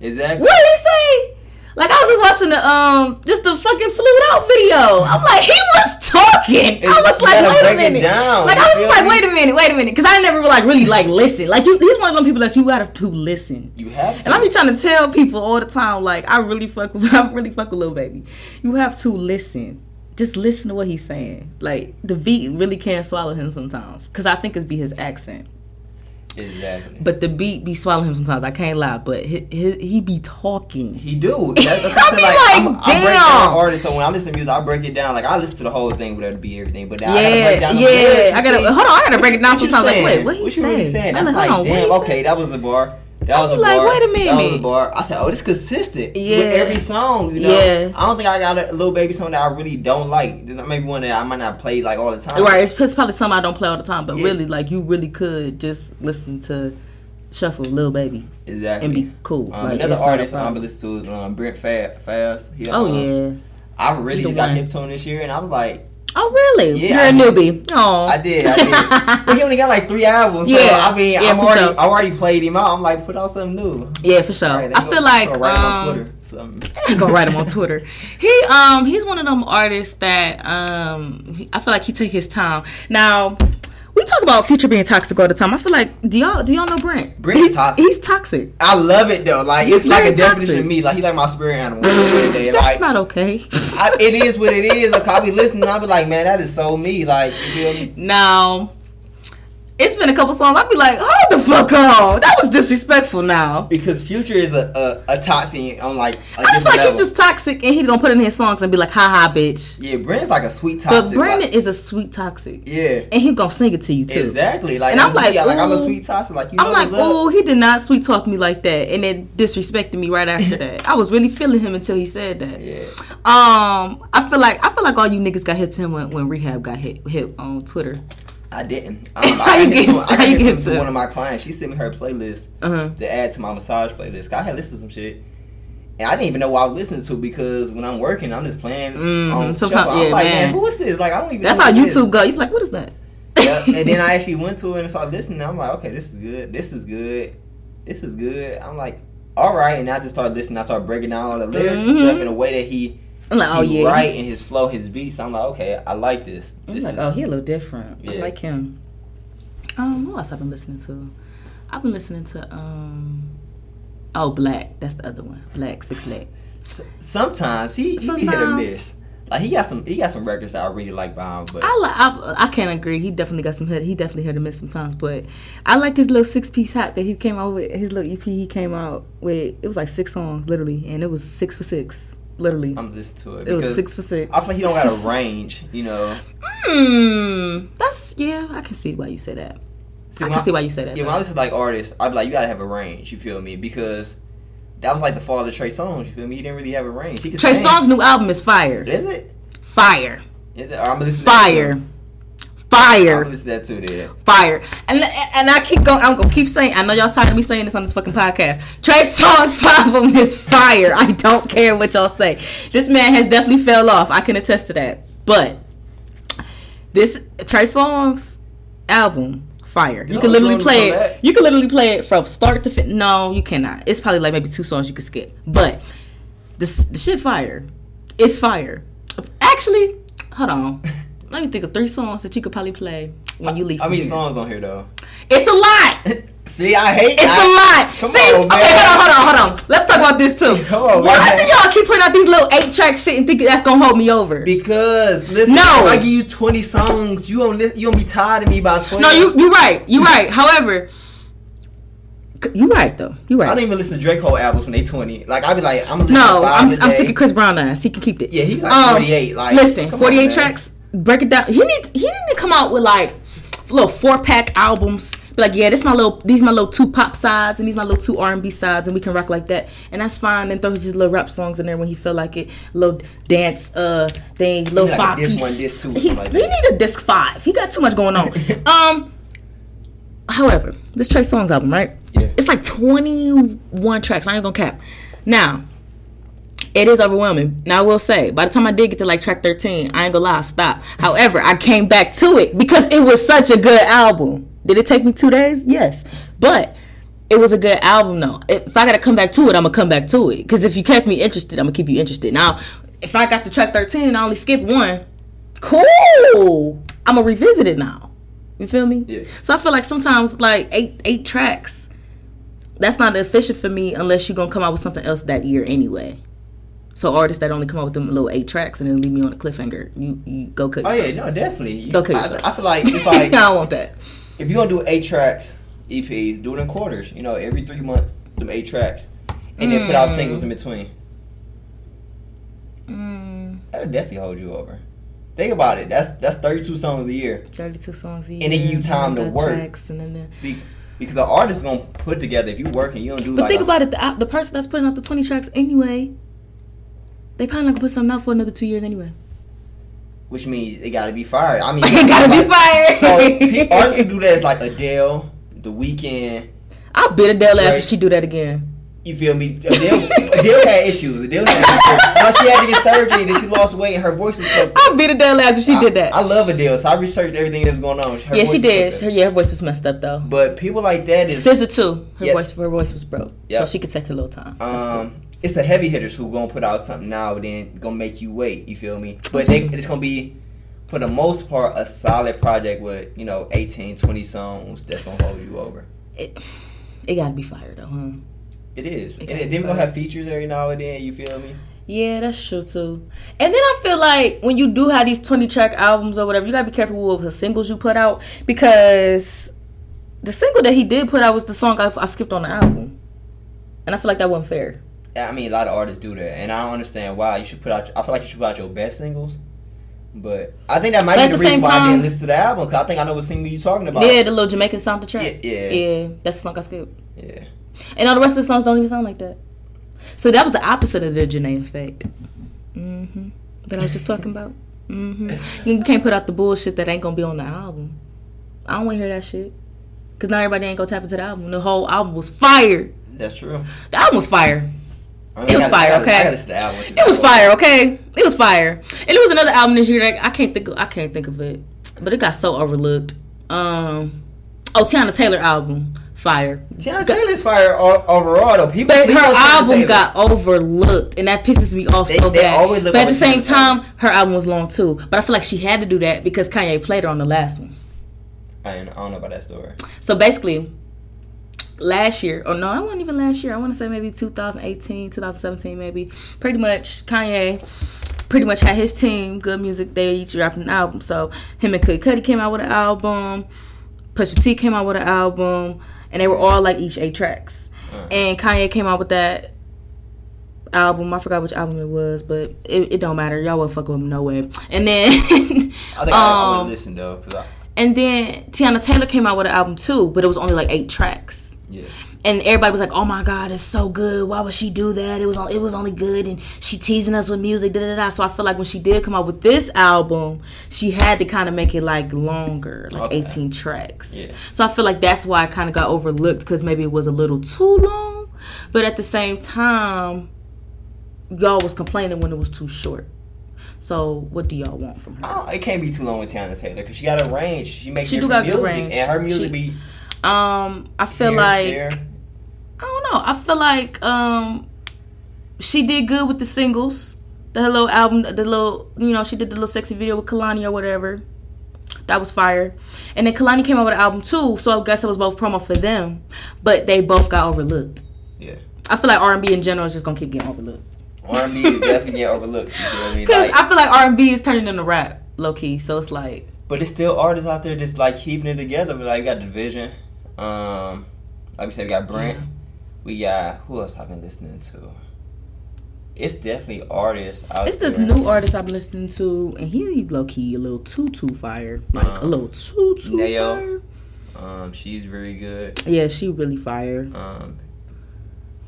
exactly. what did he say? Like I was just watching the um just the fucking flued out video. I'm like, he was talking. I was like, wait a minute. like I was just like, me? wait a minute, wait a minute, because I never like really like listen. Like you, he's one of them people that you gotta to listen. You have to. And I be trying to tell people all the time, like I really fuck with, I really fuck with Lil Baby. You have to listen. Just listen to what he's saying. Like the V really can't swallow him sometimes, cause I think it's be his accent. Exactly. But the beat be swallowing him sometimes. I can't lie, but he he, he be talking. He do. That, that's I be saying. like, I'm, I break down artists. So when I listen to music, I break it down. Like I listen to the whole thing it be everything. But now I gotta break Yeah, down the yeah. I gotta see hold on. I gotta break it down what sometimes. Like, wait, what he you really saying? saying? I'm I'm like, like, what damn. Okay, that was a bar. That was a like, bar. wait a That was a minute. bar. I said, oh, this consistent Yeah. with every song. You know. Yeah. I don't think I got a Lil Baby song that I really don't like. There's maybe one that I might not play like all the time. Right, it's, it's probably something I don't play all the time, but Yeah. really, like you really could just listen to Shuffle, Lil Baby, Exactly. and be cool. Um, Like, another it's not a artist I'm problem. listening to is um, Brent Fa- Faiyaz. He, Oh um, yeah. I really just got him tuned this year, and I was like, Oh really? Yeah, You're a I newbie. Oh, I did, I did. but he only got like three albums. So, Yeah, I mean, yeah, I'm already, sure. I already played him out. I'm like, put out something new. yeah, for sure. Alright, I feel go- like go write him on um, Twitter. Something. go write him on Twitter. He um he's one of them artists that um I feel like he take his time. Now, we talk about Future being toxic all the time. I feel like do y'all do y'all know Brent? Brent he's toxic. He's toxic. I love it though. Like He's it's like a definition toxic. of me. Like he like my spirit animal. That's That's not okay. I, it is what it is. Like I'll be listening, I'll be like, man, that is so me. Like you feel me? now, it's been a couple songs. I'll be like, hold the fuck on. That was disrespectful. Now. Because Future is a a, a toxic on like a I just feel like level. he's just toxic, and he's gonna put in his songs and be like, "Ha ha, bitch." yeah, Brandon's like a sweet toxic. But. Brandon like, is a sweet toxic, yeah, and he gonna sing it to you too. exactly. Like And I'm that's me. like, like I'm a sweet toxic. Like you I'm like, oh, he did not sweet talk me like that, and then disrespected me right after that. I was really feeling him until he said that. Yeah. Um, I feel like I feel like all you niggas got hit to him when, when Rehab got hit hit on Twitter. I didn't. Um, I hit get- to- I how got you get to to- one of my clients. She sent me her playlist Uh huh. to add to my massage playlist. I had listened to some shit. And I didn't even know what I was listening to because when I'm working, I'm just playing Mhm. on Sometimes- yeah, like, man. who is this? Like, I don't even That's how. YouTube go. You like, what is that? yeah, and then I actually went to it and started listening. I'm like, okay, this is good. This is good. This is good. I'm like, all right. And I just started listening. I started breaking down all the lyrics and Mhm. stuff in a way that he, I'm like, oh he yeah. right in his flow, his beats. I'm like, okay, I like this. I'm This like, is, oh, he a little different. I like him. Um, who else I've been listening to? I've been listening to um, oh, Black. That's the other one. Black Six Leg. S- sometimes he, he be hit or miss. Like he got some he got some records that I really like by him, but I like. I, I can't agree. He definitely got some hit. He definitely had to miss sometimes, but I like his little six piece hat that he came out with. His little EP he came out with. It was like six songs, literally, and it was six for six, literally. I'm listening to it it was six for six. I feel like he don't got a range, you know. Hmm. That's yeah. I can see why you say that. See, I can see why you say that. Yeah, though. when I listen to like artists, I'd be like, you gotta have a range. You feel me? Because that was like the fall of Trey Songz. You feel me? He didn't really have a range. Trey sing. Songz's new album is fire. Is it? Fire. Is it? Or I'm listening Fire. To Fire. I'm listening to that too. Then. Fire. And and I keep going. I'm gonna keep saying. I know y'all tired of me saying this on this fucking podcast. Trey Songz's album is fire. I don't care what y'all say. This man has definitely fell off. I can attest to that. But this Trey Songz album, fire. You can literally play it. You can literally play it from start to fin. No, you cannot. It's probably like maybe two songs you could skip. But this the shit fire. It's fire. Actually, hold on. Let me think of three songs that you could probably play when you leave. I mean, here. songs on here though. It's a lot. See, I hate. It's I, a lot. Come See, on, okay, man. hold on, hold on, hold on. Let's talk about this too. Come on, Why man. do y'all keep putting out these little eight track shit and thinking that's gonna hold me over? Because listen, No. if I give you 20 songs, you don't you don't be tired of me by 20. no, you you right. You right. However, you right though. You right. I don't even listen to Drake whole albums when they 20. Like I'd be like, I'm No, 5 I'm I'm sick of Chris Brown ass. He can keep it. Yeah, he like Um, 48. Like Listen, 48 man. tracks. Break it down. He needs he need to come out with like little four pack albums. Be like, yeah, this my little these my little two pop sides and these my little two R and B sides, and we can rock like that, and that's fine. And throw his little rap songs in there when he feel like it. Little dance uh thing, little like five piece. one, disc two, He, like he need a disc five. He got too much going on. um. However, this Trey Songz album, right? Yeah. It's like 21 tracks. I ain't gonna cap. Now, it is overwhelming. Now I will say, by the time I did get to like track 13, I ain't gonna lie, I stopped. However, I came back to it because it was such a good album. Did it take me two days? Yes. But it was a good album though. If I gotta come back to it, I'm gonna come back to it. Because if you kept me interested, I'm gonna keep you interested. Now, if I got to track 13 and I only skip one, cool. I'm gonna revisit it now. You feel me? Yeah. So I feel like sometimes like eight eight tracks, that's not efficient for me unless you're gonna come out with something else that year anyway. So artists that only come out with them little eight tracks and then leave me on a cliffhanger, you you go cut. Oh yeah, no, definitely. You- Go kill I, yourself. I feel like it's like I don't want that. if you're gonna do eight tracks EPs, do it in quarters. You know, every three months, them eight tracks, and then put out Mm. singles in between. Mm, That'll definitely hold you over. Think about it. That's that's 32 songs a year. 32 songs a year. And then you time to work. and then the- Be, because the artist is gonna put together. If you working, you don't do But like. think a- about it. The, the person that's putting out the 20 tracks anyway, they probably not gonna put something out for another two years anyway. which means it gotta be fired. I mean, It gotta be fired. So artists who do that is like Adele, The Weeknd. I'll beat Adele ass if she do that again. You feel me? Adele, Adele had issues. Adele had no, she had to get surgery. Then she lost weight, and her voice was. So, I'll beat Adele ass if she did that. I, I love Adele, so I researched everything that was going on. Her yeah, she did. Her, yeah, her voice was messed up though. But people like that is SZA too. Her Yep. voice, her voice was broke, Yep. so she could take her little time. That's um, cool. It's the heavy hitters who gonna put out something now, and then gonna make you wait. You feel me? But they, it's gonna be for the most part, a solid project with you know 18, 20 songs that's gonna hold you over. It, it gotta be fire though, huh? It is, It and then be we gonna have features every now and then. You feel me? Yeah, that's true too. And then I feel like when you do have these twenty track albums or whatever, you gotta be careful with the singles you put out because the single that he did put out was the song I, I skipped on the album, and I feel like that wasn't fair. I mean, a lot of artists do that, and I don't understand why. You should put out. I feel like you should put out your best singles. But I think that might But be the the reason why I didn't listen to the album. Cause I think I know what single you're talking about. Yeah, the little Jamaican sound track. Yeah, yeah. yeah, that's the song I skipped. yeah. And all the rest of the songs don't even sound like that. So that was the opposite of the Jhené effect. hmm That I was just talking about. hmm You can't put out the bullshit that ain't gonna be on the album. I don't want to hear that shit. Cause now everybody ain't gonna tap into the album. The whole album was fire. That's true. The album was fire. It was gotta- fire, gotta- okay? I gotta listen to the album. It was fire, okay? It was fire. And it was another album this year that I can't think of, I can't think of it. But it got so overlooked. Um Oh, Teyana Taylor album. Fire. Teyana Taylor's fire overall though. People But her album Taylor. got overlooked, and that pisses me off They- so they bad. But at the same time, her album was long too. But I feel like she had to do that because Kanye played her on the last one. I don't know about that story. So basically, last year, or no, it wasn't even last year. I want to say maybe 2018, 2017, maybe. Pretty much, Kanye pretty much had his team, Good Music. They each dropped an album. So him and Kid Cudi came out with an album. Pusha T came out with an album, and they were all like each eight tracks. Uh-huh. And Kanye came out with that album. I forgot which album it was, but it, it don't matter. Y'all won't fuck with him no way. And then, I think I, I um, would listen though, I, and then Teyana Taylor came out with an album too, but it was only like eight tracks. Yeah. And everybody was like, "Oh my God, it's so good! Why would she do that? It was on, it was only good, and she teasing us with music." Da da da. So I feel like when she did come out with this album, she had to kind of make it like longer, like Okay. eighteen tracks. Yeah. So I feel like that's why I kind of got overlooked because maybe it was a little too long, but at the same time, y'all was complaining when it was too short. So what do y'all want from her? Oh, it can't be too long with Teyana Taylor because she got a range. She makes She do got music, range. and her music She- be Um, I feel like. there. I don't know. I feel like um she did good with the singles. The little album, the little you know, she did the little sexy video with Kehlani or whatever. That was fire. And then Kehlani came out with an album too, so I guess it was both promo for them. But they both got overlooked. Yeah. I feel like R and B in general is just gonna keep getting overlooked. R&B is definitely getting overlooked. You feel me? Cause Like, I feel like R and B is turning into rap, low key. So it's like but it's still artists out there just like keeping it together. Like we got Division. Um, like we said, we got Brent. Yeah. We got who else I've been listening to. It's definitely artists out it's this there. new artist I've been listening to, and he low key a little too too fire, like a Um, little too too Nayo. fire. Um, she's very good. Yeah, she really fire. Um,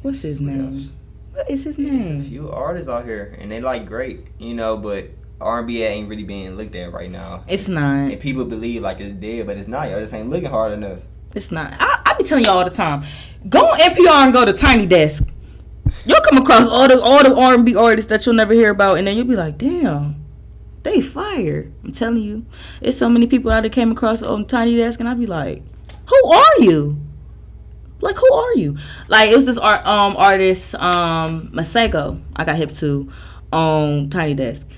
What's his name? else? What is his There's a few artists out here, and they like great, you know. But R&B ain't really being looked at right now. It's not. And people believe like it's dead, but it's not. Y'all just ain't looking hard enough. It's not. I, I be telling y'all the time. Go on NPR and go to Tiny Desk. You'll come across all the all the R and B artists that you'll never hear about, and then you'll be like, damn, they fire. I'm telling you, it's so many people out there came across on Tiny Desk, and I'd be like, who are you? Like who are you? Like it was this art um artist um Masego I got hip to on Tiny Desk.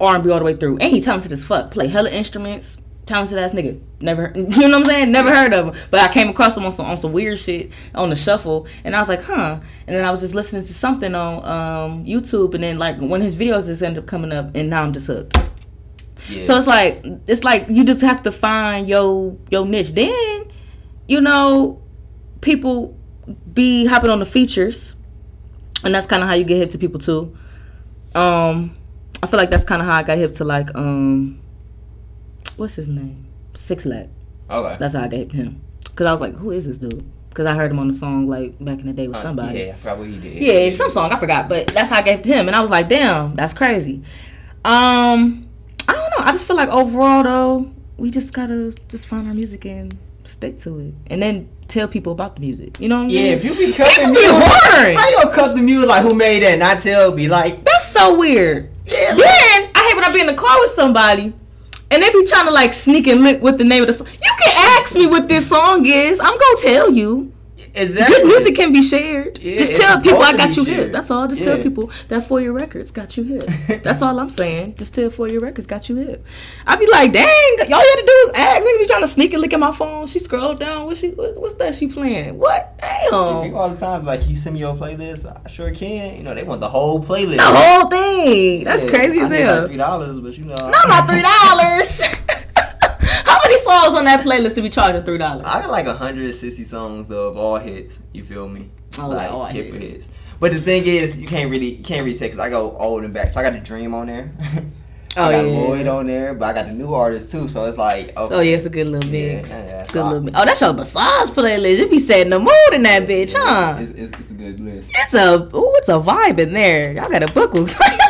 R and B all the way through, and he talented as fuck. Play hella instruments. Talented ass nigga. Never, you know what I'm saying? Never heard of him, but I came across him on some on some weird shit on the shuffle, and I was like, huh. And then I was just listening to something on um, YouTube, and then like one of his videos just ended up coming up, and now I'm just hooked. Yeah. So it's like it's like you just have to find your your niche. Then, you know, people be hopping on the features, and that's kind of how you get hip to people too. Um, I feel like that's kind of how I got hip to like um, what's his name? Six Lat. okay. That's how I to him. Cause I was like, who is this dude? Cause I heard him on the song like back in the day with Uh, somebody. Yeah, probably he did. Yeah, some song I forgot, but that's how I gave him, and I was like, "Damn, that's crazy." Um, I don't know. I just feel like overall, though, we just gotta just find our music and stick to it, and then tell people about the music. You know what I'm Yeah, saying? if you be cutting People be horny. how you gonna cut the music like who made that? I tell be like That's so weird. Yeah, Then I hate when I be in the car with somebody. And they be trying to like sneak and lick with the name of the song. You can ask me what this song is. I'm gonna tell you. Exactly. Good music can be shared. Yeah, just tell people I got you shared. hit. That's all. Just tell people that for your records got you hit. That's all I'm saying. Just tell for your records got you hit. I'd be like, dang, all you had to do is ask. Nigga be trying to sneak and look at my phone. She scrolled down. What she? What, what's that? She playing? What? People Damn. all the time like, you send me your playlist? I sure can. You know, they want the whole playlist. The whole thing. That's Yeah, crazy as hell. Like Three dollars, but you know, Not my three dollars. How many songs on that playlist to be charging three dollars? I got like 160 songs though of all hits. You feel me? Oh, like all hits. But the thing is, you can't really you can't really say because I go old and back. So I got the Dream on there. Oh, I got yeah. Lloyd on there, but I got the new artists too. So it's like, okay. Oh yeah, it's a good little mix. yeah, yeah. it's a good little mix. Oh, that's your massage playlist. You be setting the mood in that bitch, huh? It's, it's, it's a good list. It's a ooh, it's a vibe in there. Y'all got a book. with-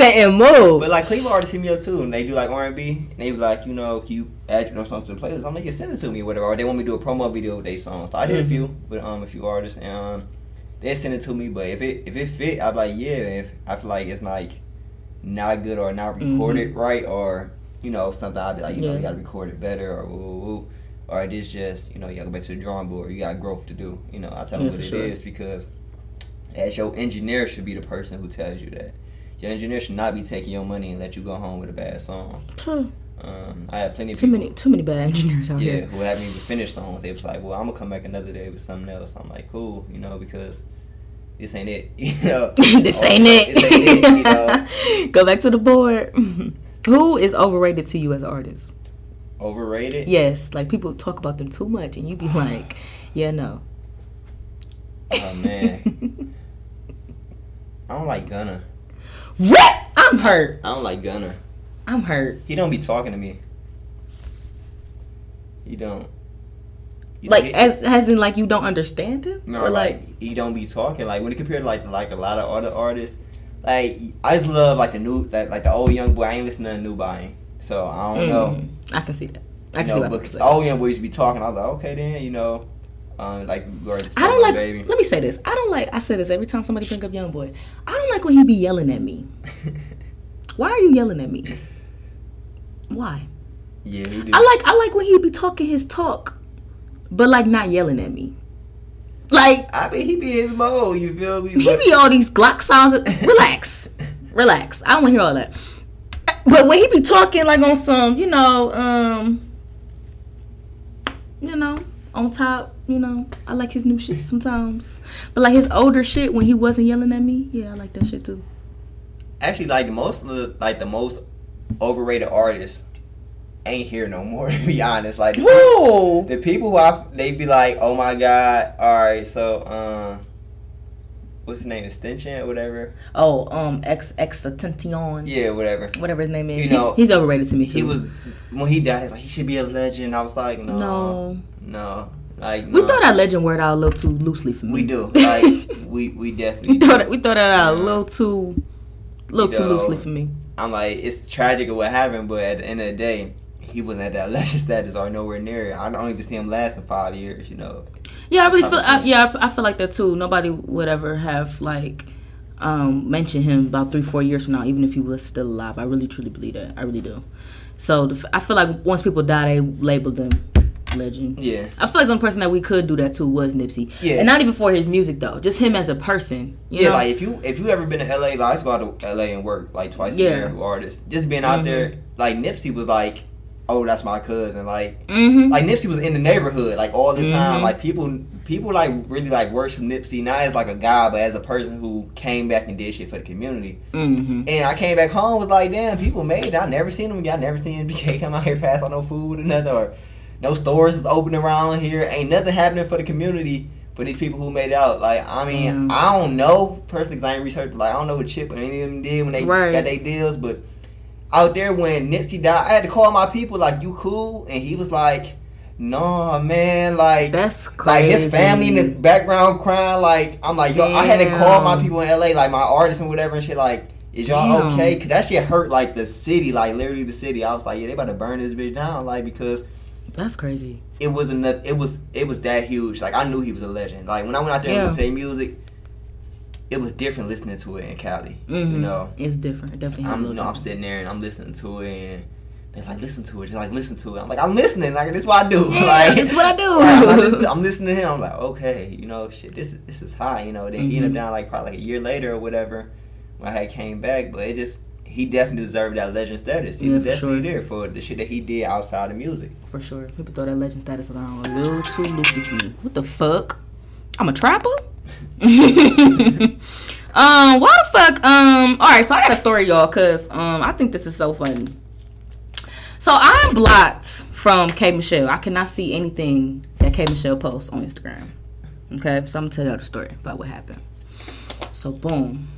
setting mood. But like Cleveland artists hit me up too, and they do like R and B, and they be like, you know, can you add your songs to the playlist? I'm like, yeah, send it to me, or whatever. Or they want me to do a promo video with their songs. So I did Mhm. a few with um a few artists, and um, they send it to me. But if it if it fit, I'm like, yeah. If I feel like it's like not good or not recorded right, or you know something, I'd be like, you know, Mm-hmm. You gotta record it better, or woo, woo, woo. or it is just you know you gotta go back to the drawing board. You got growth to do. You know, I tell them what it is sure. because as your engineer should be the person who tells you that. Your engineer should not be taking your money and let you go home with a bad song. True. Um, I had plenty of Too people, many, too many bad engineers out yeah, here. Yeah, who haven't even finished songs. They was like, "Well, I'm gonna come back another day with something else." I'm like, "Cool," you know, because this ain't it. You know, this ain't it. This ain't it. You know, Go back to the board. Who is overrated to you as an artist? overrated. Yes, like people talk about them too much, and you be like, yeah, no. Oh man, I don't like Gunna. What? I'm hurt. I don't like Gunna. I'm hurt. He don't be talking to me. He don't. You Like as as in like you don't understand him, No, or like, like, he don't be talking. Like when you compare to like like a lot of other artists, like I just love like the new that like the old young boy. I ain't listening to new buying, so I don't know. Mm, I can see that. I You can know, see that. old young boy used to be talking. I was like, okay, then you know, um, like I don't like. baby. Let me say this. I don't like. I say this every time somebody bring up Young Boy. I don't like when he be yelling at me. Why are you yelling at me? Why? yeah. I like. I like when he be talking his talk, but like not yelling at me. Like I mean, he be his mode. You feel me? he But- be all these Glock sounds. Relax, relax. I don't want to hear all that. But when he be talking like on some, you know, um, you know, on top, you know, I like his new shit sometimes. But like his older shit when he wasn't yelling at me, yeah, I like that shit too. actually like the most of the like the most overrated artists ain't here no more. To be honest, like the Whoa. the people who I they be like, oh my god, all right, so um, what's his name, Extension or whatever? Oh, um, ex ex Attention. Yeah, whatever. Whatever his name is. You know, he's, he's overrated to me too. He was when he died. He's like he should be a legend. I was like, no, No. no, like We no. throw that legend word out a little too loosely for me. We do. Like we we definitely. we throw that we throw that out a little too, little You too loosely for me. I'm like, it's tragic of what happened, but at the end of the day, he wasn't at that legend status or nowhere near it. I don't even see him lasting five years. You know. Yeah, I really feel. I, yeah, I, I feel like that too. Nobody would ever have like um mentioned him about three, four years from now, even if he was still alive. I really, truly believe that. I really do. So the, I feel like once people die, they label them legend. Yeah. I feel like the only person that we could do that to was Nipsey. Yeah. And not even for his music though, just him as a person. You yeah, know? like if you if you ever been to LA, like I just go out to LA and work like twice Yeah. a year with artists. Just being out Mhm. there, like Nipsey was like, oh, that's my cousin. Like mm-hmm. like Nipsey was in the neighborhood like all the time. Mhm. Like people people like really like worship Nipsey not as like a guy, but as a person who came back and did shit for the community. mm-hmm. And I came back home was like, damn, people made it. I never seen them again. I never seen BK come out here pass on no food or nothing or no stores is open around here. Ain't nothing happening for the community for these people who made it out. Like I mean, Mm. I don't know personally because I ain't researched. Like I don't know what Chip or any of them did when they Right. got their deals, but out there when Nipsey died, I had to call my people like, "You cool?" And he was like, "No, man, like." That's crazy. like his family in the background crying, like I'm like, yo, I had to call my people in LA, like my artists and whatever and shit, like, is y'all Damn. okay? Cause that shit hurt like the city, like literally the city. I was like, yeah, they about to burn this bitch down, like because That's crazy. it was enough. It was it was that huge. Like I knew he was a legend. Like when I went out there Yeah. and listened to music, it was different listening to it in Cali. Mm-hmm. You know, it's different. It definitely. I'm you know I'm sitting there and I'm listening to it and They're like, listen to it, just like listen to it. I'm like, I'm listening, like this is what I do. Yeah, like this is what I do. I'm, listening, I'm listening to him. I'm like, okay, you know, shit, this is this is high, you know. Then he ended up down like probably like a year later or whatever when I had came back, but it just he definitely deserved that legend status. He Yeah, was definitely sure. there for the shit that he did outside of music. For sure. People throw that legend status around a little too loopy for me. What the fuck? I'm a trapper? um, why the fuck? Um, alright, so I got a story, y'all, cause um I think this is so funny. So I'm blocked from K Michelle. I cannot see anything that K Michelle posts on Instagram. Okay, so I'm gonna tell y'all the story about what happened. So boom.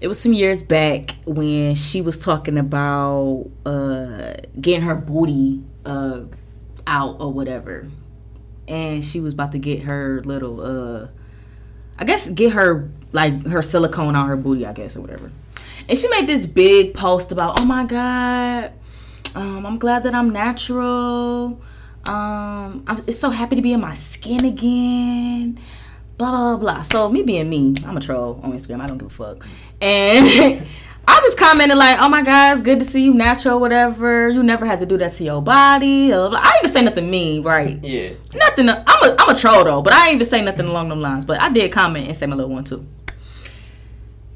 It was some years back when she was talking about uh getting her booty uh out or whatever. And she was about to get her little uh I guess get her like her silicone on her booty, I guess, or whatever. And she made this big post about, oh my God, um, I'm glad that I'm natural. Um, I'm so happy to be in my skin again. Blah blah blah. So me being me, I'm a troll on Instagram. I don't give a fuck. And I just commented like, "Oh my god, it's good to see you natural, whatever. You never had to do that to your body." Blah, blah. I didn't even say nothing mean, right? Yeah. Nothing. I'm a I'm a troll though, but I didn't even say nothing along them lines. But I did comment and say my little one too.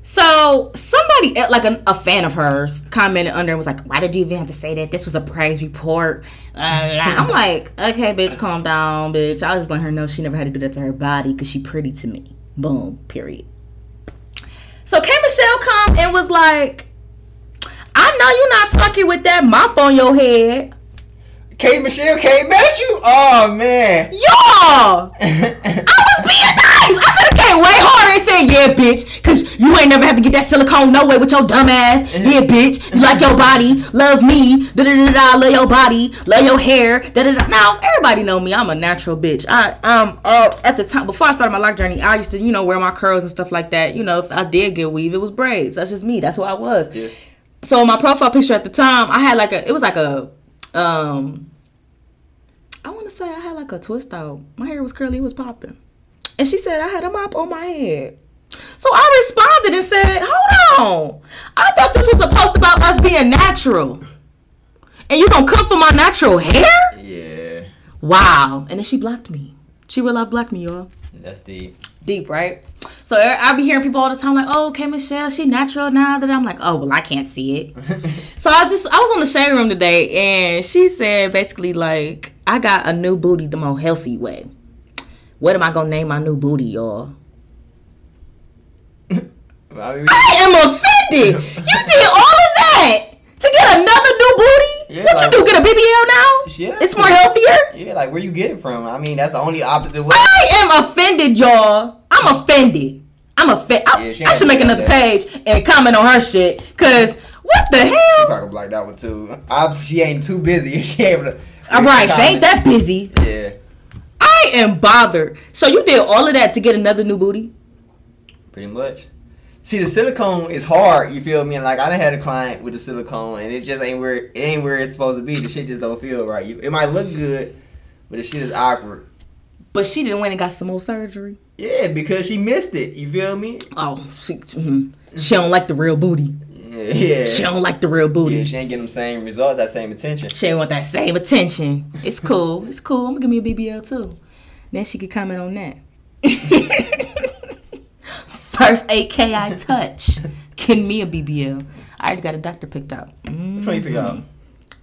So somebody eh, like a, a fan of hers commented under and was like, "Why did you even have to say that? This was a praise report." Uh, I'm like, "Okay, bitch, calm down, bitch. I just let her know she never had to do that to her body because she pretty to me." Boom. Period. So K Michelle come and was like, "I know you're not talking with that mop on your head, K Michelle came at you? Oh man. y'all." I was being nice. I could have came way harder and said, "Yeah, bitch," because you ain't never have to get that silicone no way with your dumb ass. Yeah, bitch, you like your body, love me, da da da da, love your body, love your hair, da da da. Now everybody know me. I'm a natural bitch. I um uh, at the time before I started my lock journey, I used to you know wear my curls and stuff like that. You know, if I did get weave, it was braids. That's just me. That's who I was. Yeah. So my profile picture at the time, I had like a it was like a um I want to say I had like a twist out. My hair was curly, it was popping. And she said I had a mop on my head. So I responded and said, Hold on. I thought this was a post about us being natural. And you gonna come for my natural hair? Yeah. Wow. And then she blocked me. She real life blocked me, y'all. That's deep. Deep, right? So er, I be hearing people all the time like, oh, okay, Michelle, she natural now. That I'm like, oh, well, I can't see it. So I just I was on the shade room today, and she said basically like I got a new booty the more healthy way. What am I gonna name my new booty, y'all? I mean, I am offended. You did all of that to get another new booty. Yeah, what like- you do? Get a BBL now? Yeah. It's more healthier. yeah, like where you get it from? I mean, that's the only opposite way. I am offended, y'all. I'm offended. I'm offended. Yeah, she I should make another that. page and comment on her shit. Cause what the She hell? probably blocked that one too. I, she ain't too busy. She able to. All right, she ain't that busy. Yeah, I am bothered. So you did all of that to get another new booty? pretty much. See, the silicone is hard. You feel me? And like I done had a client with the silicone, and it just ain't where it ain't where it's supposed to be. The shit just don't feel right. It might look good, but the shit is awkward. But she didn't went and got some more surgery. Yeah, because she missed it. You feel me? Oh, she, mhm. she don't like the real booty. Yeah, yeah. She don't like the real booty. Yeah, she ain't getting them same results, that same attention. She ain't want that same attention. It's cool. It's cool. I'm gonna give me a BBL too. Then she could comment on that. First 8K I touch. Give me a BBL. I already got a doctor picked out. Mm. Which one you pick out?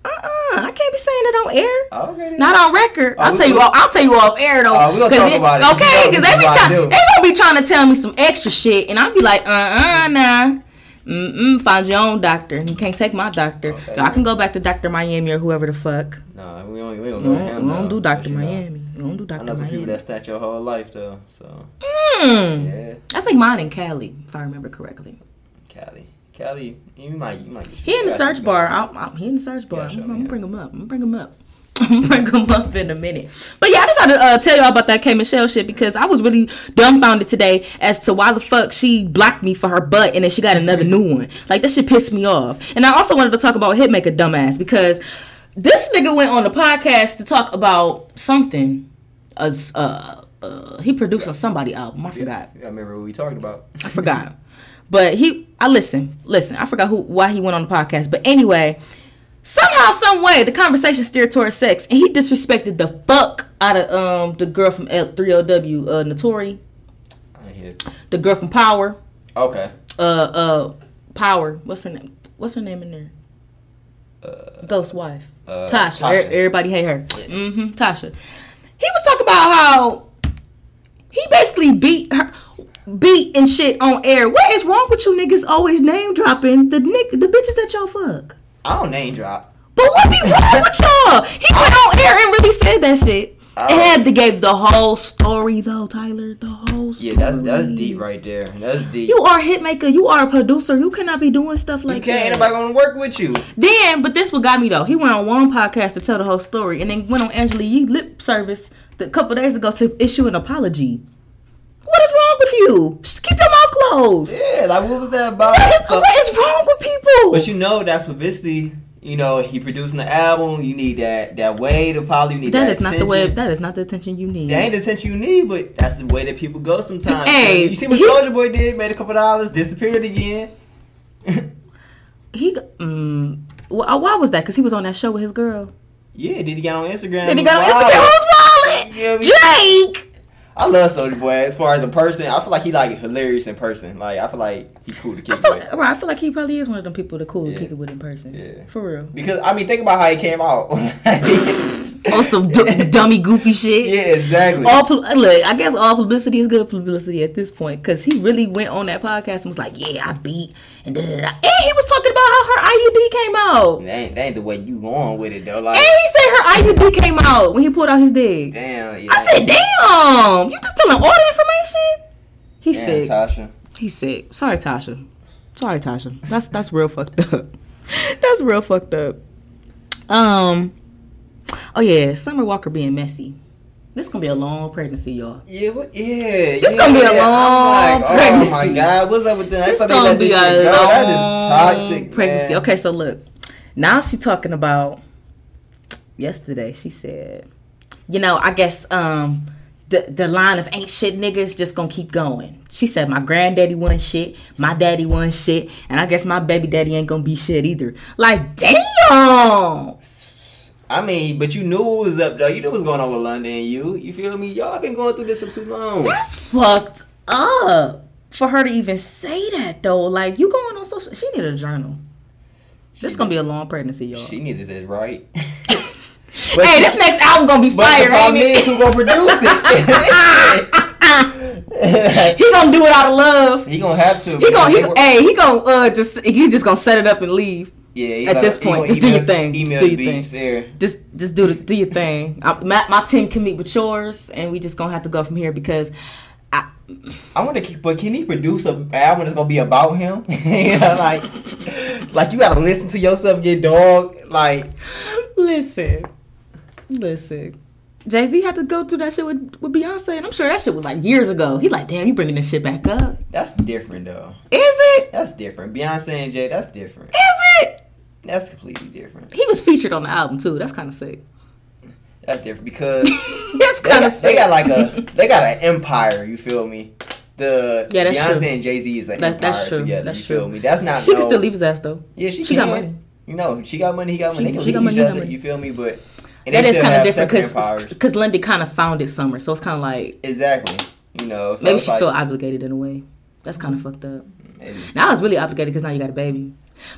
Uh-uh. I can't be saying it on air. Okay. Not on record. Oh, I'll tell you. Off, I'll tell you off air though. Oh, we gonna talk about it. Okay, because every is what I time they gonna be trying to tell me some extra shit, and I'll be like, uh, uh, nah. Mm-mm, find your own doctor. You can't take my doctor. Okay. I can go back to Dr. Miami or whoever the fuck. Nah, we don't, we don't We don't, we don't do Dr. you know, Miami. We don't do I Dr. know some people that stat your whole life though. So Mm. yeah, I think mine in Cali, if I remember correctly. Cali, Cali, you might, you might. Get He in the search bar. I'm, he in the search bar. I'm, gonna bring him up. I'm gonna bring him up. I'm gonna bring him up in a minute. But yeah, I just had to uh, tell y'all about that K Michelle shit because I was really dumbfounded today as to why the fuck she blocked me for her butt and then she got another new one. Like that shit pissed me off. And I also wanted to talk about Hitmaka dumbass because this nigga went on the podcast to talk about something. Uh, uh, uh, he produced on somebody album. I forgot. I remember what we talked about. I forgot. But he, I listen, listen. I forgot who, why he went on the podcast. But anyway, somehow, some way, the conversation steered towards sex, and he disrespected the fuck out of um the girl from L- 3LW, uh, Naturi, I the girl from Power, Okay. uh, uh, Power. What's her name? What's her name in there? Ghost wife. Uh, Tasha. Tasha. E- Everybody hate her. Mm-hmm. Tasha. He was talking about how he basically beat her, beat and shit on air. What is wrong with you niggas always name dropping the nick the bitches that y'all fuck? I don't name drop. But what be wrong with y'all? He went on air and really said that shit. Oh. And had to give the whole story though, Tyler. The whole story. Yeah, that's that's deep right there. That's deep. You are a hit maker. You are a producer. You cannot be doing stuff like You can't. Ain't that. nobody gonna work with you. Then, but this what got me though. He went on one podcast to tell the whole story, and then went on Angela Yee lip service a couple days ago to issue an apology. What is wrong with you? Just keep your mouth closed. Yeah, like what was that about? What is, So- what is wrong with people? but you know that publicity. You know he producing the album. You need that that way to follow. You need that. that is not the way. attention. That is not the attention you need. That ain't the attention you need, but that's the way that people go sometimes. Hey, you see what Soulja Boy did? Made a couple dollars, disappeared again. He, mm, wh- why was that? Because he was on that show with his girl. yeah, did he got on Instagram. Did he got on Instagram. Who's Yeah, wallet? we- Drake. I love Soulja Boy as far as a person. I feel like he like hilarious in person. Like I feel like he cool to I kick feel, with. right, I feel like he probably is one of them people that cool Yeah. to kick it with in person. Yeah. For real. Because I mean, think about how he came out. On some du- dummy goofy shit. yeah, exactly. all look, I guess all publicity is good publicity at this point because he really went on that podcast and was like, "Yeah, I beat," and da, da, da. and he was talking about how her IUD came out, That ain't, that ain't the way you going with it though. Like, and he said her IUD came out when he pulled out his dick. damn. Yeah. I said, "Damn, you just telling all the information?" He's damn, sick. Tasha. He's sick. Sorry, Tasha. Sorry, Tasha. That's that's real fucked up. That's real fucked up. Um. Oh yeah, Summer Walker being messy. This gonna be a long pregnancy, y'all. Yeah, what, yeah. This yeah, gonna be a yeah. long like, Oh pregnancy. my god, what's up with that? This gonna be this a go. long That is toxic, pregnancy. man. Okay, so look, now she talking about yesterday. She said, you know, I guess um the the line of ain't shit niggas just gonna keep going. She said my granddaddy wasn't shit, my daddy wasn't shit, and I guess my baby daddy ain't gonna be shit either. Like, damn. I mean, but you knew what was up though. You knew what was going on with London and you. You feel me? Y'all been going through this for too long. That's fucked up for her to even say that though. Like, you going on social? She need a journal. This gonna be a long pregnancy, y'all. She needs this right. hey, this next album gonna be But fire, the problem ain't it? who gonna produce it? he gonna do it out of love. he gonna have to. He gonna, he, hey, he gonna uh just he just gonna set it up and leave. Yeah, at this point, just do your email- thing. Just do your beats there. Just just do the do your thing. I, my my team can meet with yours, and we just gonna have to go from here because I I want to keep, but can he produce an album that's gonna be about him? you know, like, like you gotta listen to yourself get dog. Like, listen, listen. Jay Z had to go through that shit with, with Beyonce, and I'm sure that shit was like years ago. He like, damn, you bringing this shit back up? that's different though. Is it? That's different. Beyonce and Jay, that's different. Is it? That's completely different. He was featured on the album too. That's kind of sick. That's different because That's kind of sick. they got like a they got an empire. You feel me? The Yeah, that's Beyonce true. and Jay Z is an That- empire that's true. together. That's you true. feel me? That's not. She can still leave his ass though. Yeah, she, She can. got money. You know, she got money. He got She- money. They can she got money, each other. money. You feel me? But and That is kind of different because because Lindy kind of founded Summer, so it's kind of like exactly. You know, so maybe she like, feel obligated in a way. That's kind of mm-hmm. fucked up. maybe. Now I was really obligated because now you got a baby.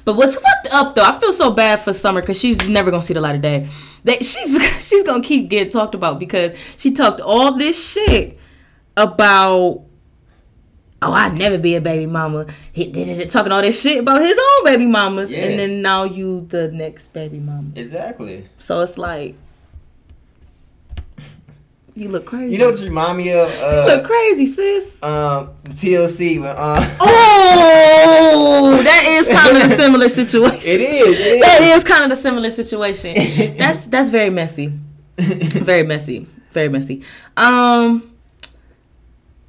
But what's fucked up though, I feel so bad for Summer because she's never gonna see the light of day. That she's she's gonna keep getting talked about because she talked all this shit about. Oh, I'd never be a baby mama. He did talking all this shit about his own baby mamas, Yeah. and then now you the next baby mama. Exactly. So it's like you look crazy. You know what you remind me of? you look Uh, crazy, sis. um, the TLC. When, uh, Oh, that is kind of a similar situation. it is. It That is. is kind of a similar situation. That's that's very messy. Very messy. Very messy. Um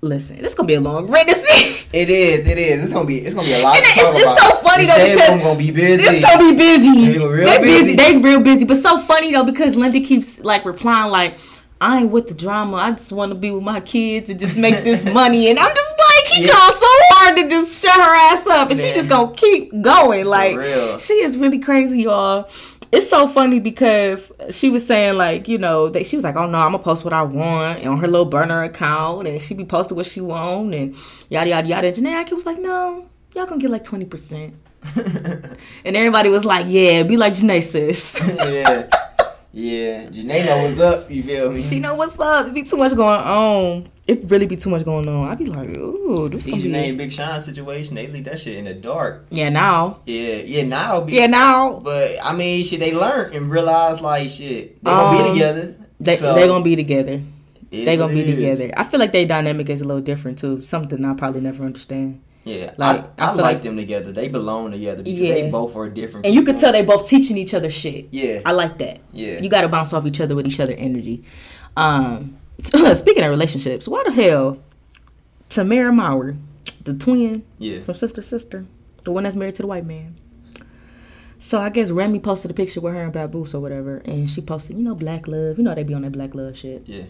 listen, this gonna be a long pregnancy. It is. It is. It's gonna be. It's gonna be a lot. To it's, it's so funny though because Room gonna be busy. This gonna be busy. They real They busy. busy. They real busy. But so funny though because Linda keeps like replying like, "I ain't with the drama. I just want to be with my kids and just make this money." And I'm just like, he Yeah. trying so hard to just shut her ass up, and she just gonna keep going. Like she is really crazy, y'all. it's so funny because she was saying like you know that she was like oh no I'm gonna post what I want on her little burner account and she be posting what she want and yada yada yada. And Jhené Aiko was like no y'all gonna get like twenty percent. and everybody was like yeah be like Jhené sis. yeah. Yeah, know what's up. You feel me? She know what's up. It be too much going on. It really be too much going on. I be like, ooh, this See and Big Sean situation. They leave that shit in the dark. Yeah, now. Yeah, yeah. Now, be, Yeah, now. But I mean, shit. They learn and realize like shit. They gonna Um, be together. They So, they gonna be together. it They gonna be is. together. I feel like their dynamic is a little different too. Something I probably never understand. Yeah, Like, I, I I, like like- them together. They belong together because Yeah. they both are different. And you can tell they both teaching each other shit. Yeah, I like that. yeah. You got to bounce off each other with each other energy. Um, speaking of relationships, why the hell Tamera Mowry, the twin yeah. from Sister Sister, the one that's married to the white man. So I guess Remy posted a picture with her and Papoose or whatever, and she posted, you know, black love. You know they be on that black love shit. Yeah.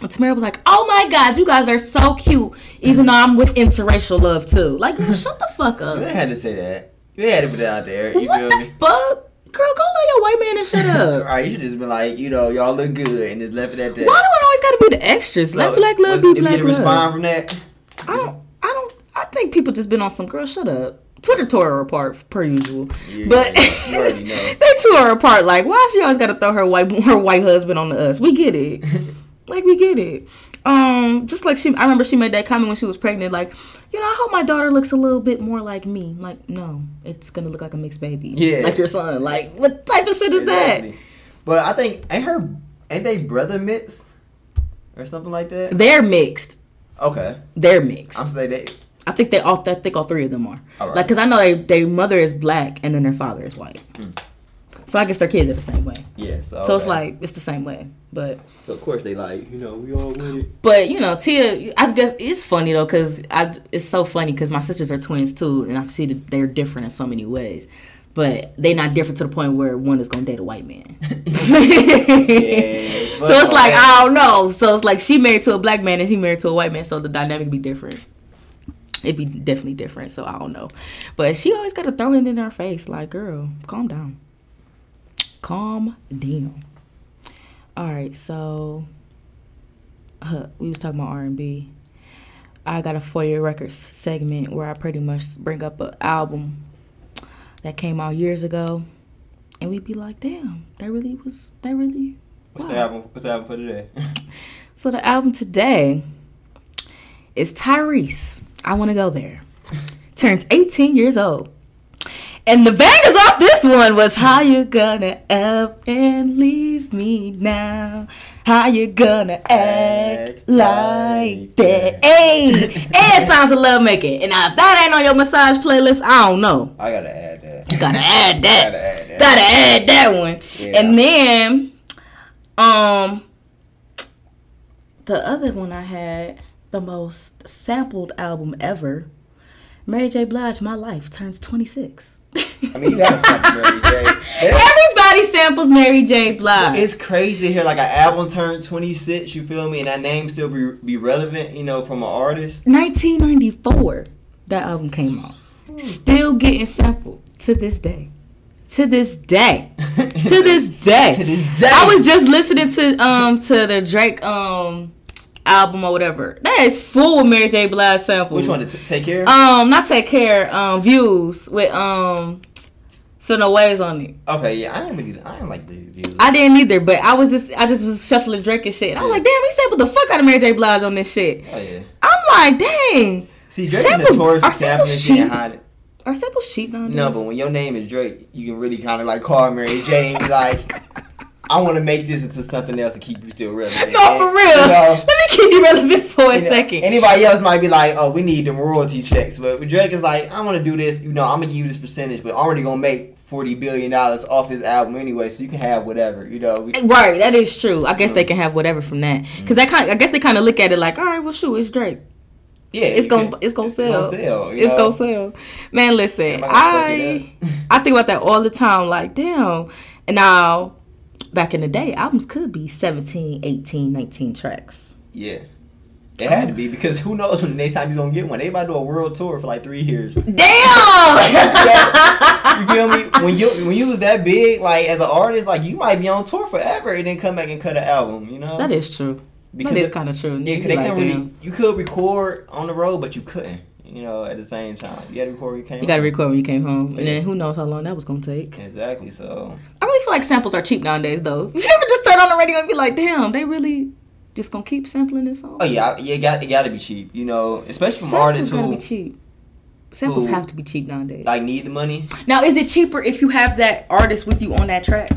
Tamera was like, "Oh my god, you guys are so cute." Even though I'm with interracial love too. Like, girl, shut the fuck up. ain't had to say that. You had to put it out there. You What the me? fuck, girl? Go love your white man and shut up. Alright, you should just be like, you know, y'all look good and just left it at that. Why do it always gotta be the extras? Let black love be black you love. respond from that. I don't. I don't. I think people just been on some girl. Shut up. Twitter tore her apart per usual, Yeah, but you know. they tore her apart. Like, why she always got to throw her white her white husband on to us? We get it. Like, we get it. Um, just like she, I remember she made that comment when she was pregnant. Like, you know, I hope my daughter looks a little bit more like me. Like, no, it's gonna look like a mixed baby. Yeah. like your son. Like, what type of shit is Exactly. But I think ain't her ain't they brother mixed or something like that? that? They're mixed. Okay, They're mixed. I'm saying they. I think they all. I think all three of them are. Right. Like, cause I know they, their mother is black and then their father is white. Mm. So I guess their kids are the same way. Yeah, so. So it's like it's the same way. But So of course they like, you know, we all with it. but you know Tia, I guess it's funny though because I it's so funny because my sisters are twins too, and I see that they're different in so many ways. But they not different to the point where one is gonna date a white man. Yeah, so it's like I don't know. So it's like she married to a black man and she married to a white man, so the dynamic be different. It'd be definitely different. So I don't know. But she always got to throw it in her face, like, girl, calm down. Calm down. All right, so uh, we was talking about R and B. I got a four year records segment where I pretty much bring up an album that came out years ago, and we'd be like, "Damn, that really was that really." What's wow." the album? What's the album for today? So the album today is Tyrese. I want to go there. Turns 18 years old. And the bangers off this one was How You Gonna Up and Leave Me Now? How You Gonna Act Act Like that. Hey! and Sounds of Love Making. And now if that ain't on your massage playlist, I don't know. I gotta add that. You gotta add that. Gotta add that. Gotta add that one. Yeah. And then, um, the other one I had, the most sampled album ever, Mary J. Blige, My Life, turns 26. I mean, you gotta sample Mary J. Everybody samples Mary J. Blige. It's crazy to hear like an album turned 26, you feel me, and that name still be be relevant, you know, from an artist. 1994, that album came out. Still getting sampled to this day. To this day. to this day. To this day. I was just listening to um to the Drake um album or whatever. That is full of Mary J. Blige samples. Which one to t- take care of? Um, not take care. Um, views with um, feel no ways on it. okay, yeah, I really, I ain't like the reviews. I didn't either, but I was just I just was shuffling Drake and shit. And I was like, damn, he sampled the fuck out of Mary J. Blige on this shit. oh yeah. I'm like, dang, See, Drake Samples- notorious are for sampling samples shit and hiding. are samples cheap nowadays? No, but when your name is Drake, you can really kind of like call Mary J. like, I want to make this into something else and keep you still relevant. no, And, for real. you know, Let me keep you relevant for a you know, second. Anybody else might be like, oh, we need them royalty checks, but Drake is like, I want to do this. You know, I'm gonna give you this percentage, but I'm already gonna make forty billion dollars off this album anyway, so you can have whatever. You know, we, Right, that is true. I guess they Mm. can have whatever from that, because that kind. I guess they kind of look at it like, all right, well, shoot, it's Drake. yeah, It's gonna, it's gonna sell. sell, It's know? gonna sell. Man, listen, Everybody fuck it I I think about that all the time. Like, damn. And now, back in the day, albums could be 17, 18, 19 tracks. Yeah, It had to be oh. because who knows when the next time you're gonna get one? They about to do a world tour for like three years. Damn. you feel me? When you when you was that big, like as an artist, like you might be on tour forever and then come back and cut an album. You know that is true. because that is kind of true. yeah, because they like, can really you could record on the road, but you couldn't. You know, at the same time, you had to record when you came. You got to record when you came home, and then who knows how long that was gonna take. Exactly. So I really feel like samples are cheap nowadays, though. You ever just turn on the radio and be like, "Damn, they really just gonna keep sampling this song?" oh yeah, yeah, it got it got to be cheap. You know, especially from samples artists who be cheap. Samples who- have to be cheap nowadays. like need the money. now, is it cheaper if you have that artist with you on that track?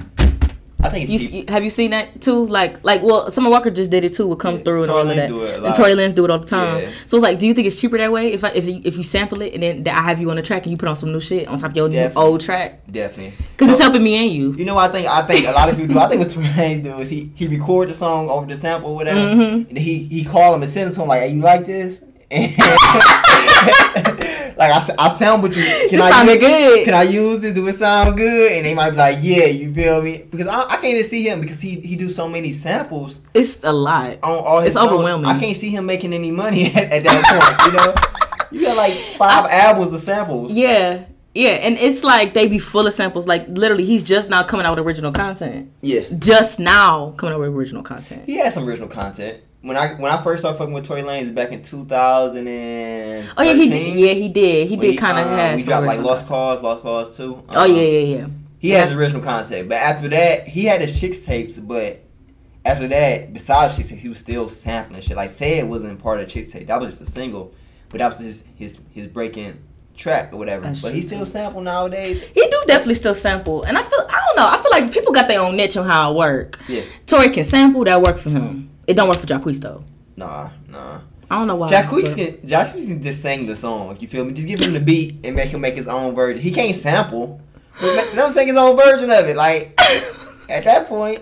I think it's You, see- have you seen that too? Like, like, well, Summer Walker just did it too. Would come Yeah, through and Tory all of that, do it a and. Tory Lanez do it all the time. Yeah. So it's like, do you think it's cheaper that way? If I, if you, if you sample it and then I have you on the track and you put on some new shit on top of your Definitely. old track, Definitely. because it's helping me and you. You know, what I think I think a lot of people do. I think what Tory Lanez do is he he record the song over the sample or whatever, Mhm. and he he call him and send it to him like, "Hey, you like this?" Like I sound with you. Can This I sounded use, good. Can I use this? Do it sound good? And they might be like, "Yeah, you feel me?" Because I, I can't even see him because he he do so many samples It's a lot. on all his It's songs. overwhelming. I can't see him making any money at, at that point. You know, you got like five albums of samples. Yeah. Yeah, and it's like they be full of samples. Like literally, he's just now coming out with original content. yeah. Just now coming out with original content. He had some original content. When I when I first started fucking with Tory Lanez back in 2000 and Oh yeah, he did. Yeah, he did. He did kind of um, have. We dropped like Lost. Cause, Lost Cause too. Oh yeah, um, yeah, yeah. He has Yes. original content, but after that, he had his Chixtapes. But after that, besides Chixtapes, he was still sampling shit. Like say it wasn't part of Chixtape. That was just a single, but that was his his his breaking track or whatever. That's but he still too. sample nowadays. He do definitely still sample, and I feel I don't know. I feel like people got their own niche on how it work. Yeah. Tory can sample that work for him. It don't work for Jacquees though. Nah, nah. I don't know why. Jacquees can Jacquees can just sing the song. You feel me? Just give him the beat and make him make his own version. He can't sample. But let let him sing his own version of it. Like at that point,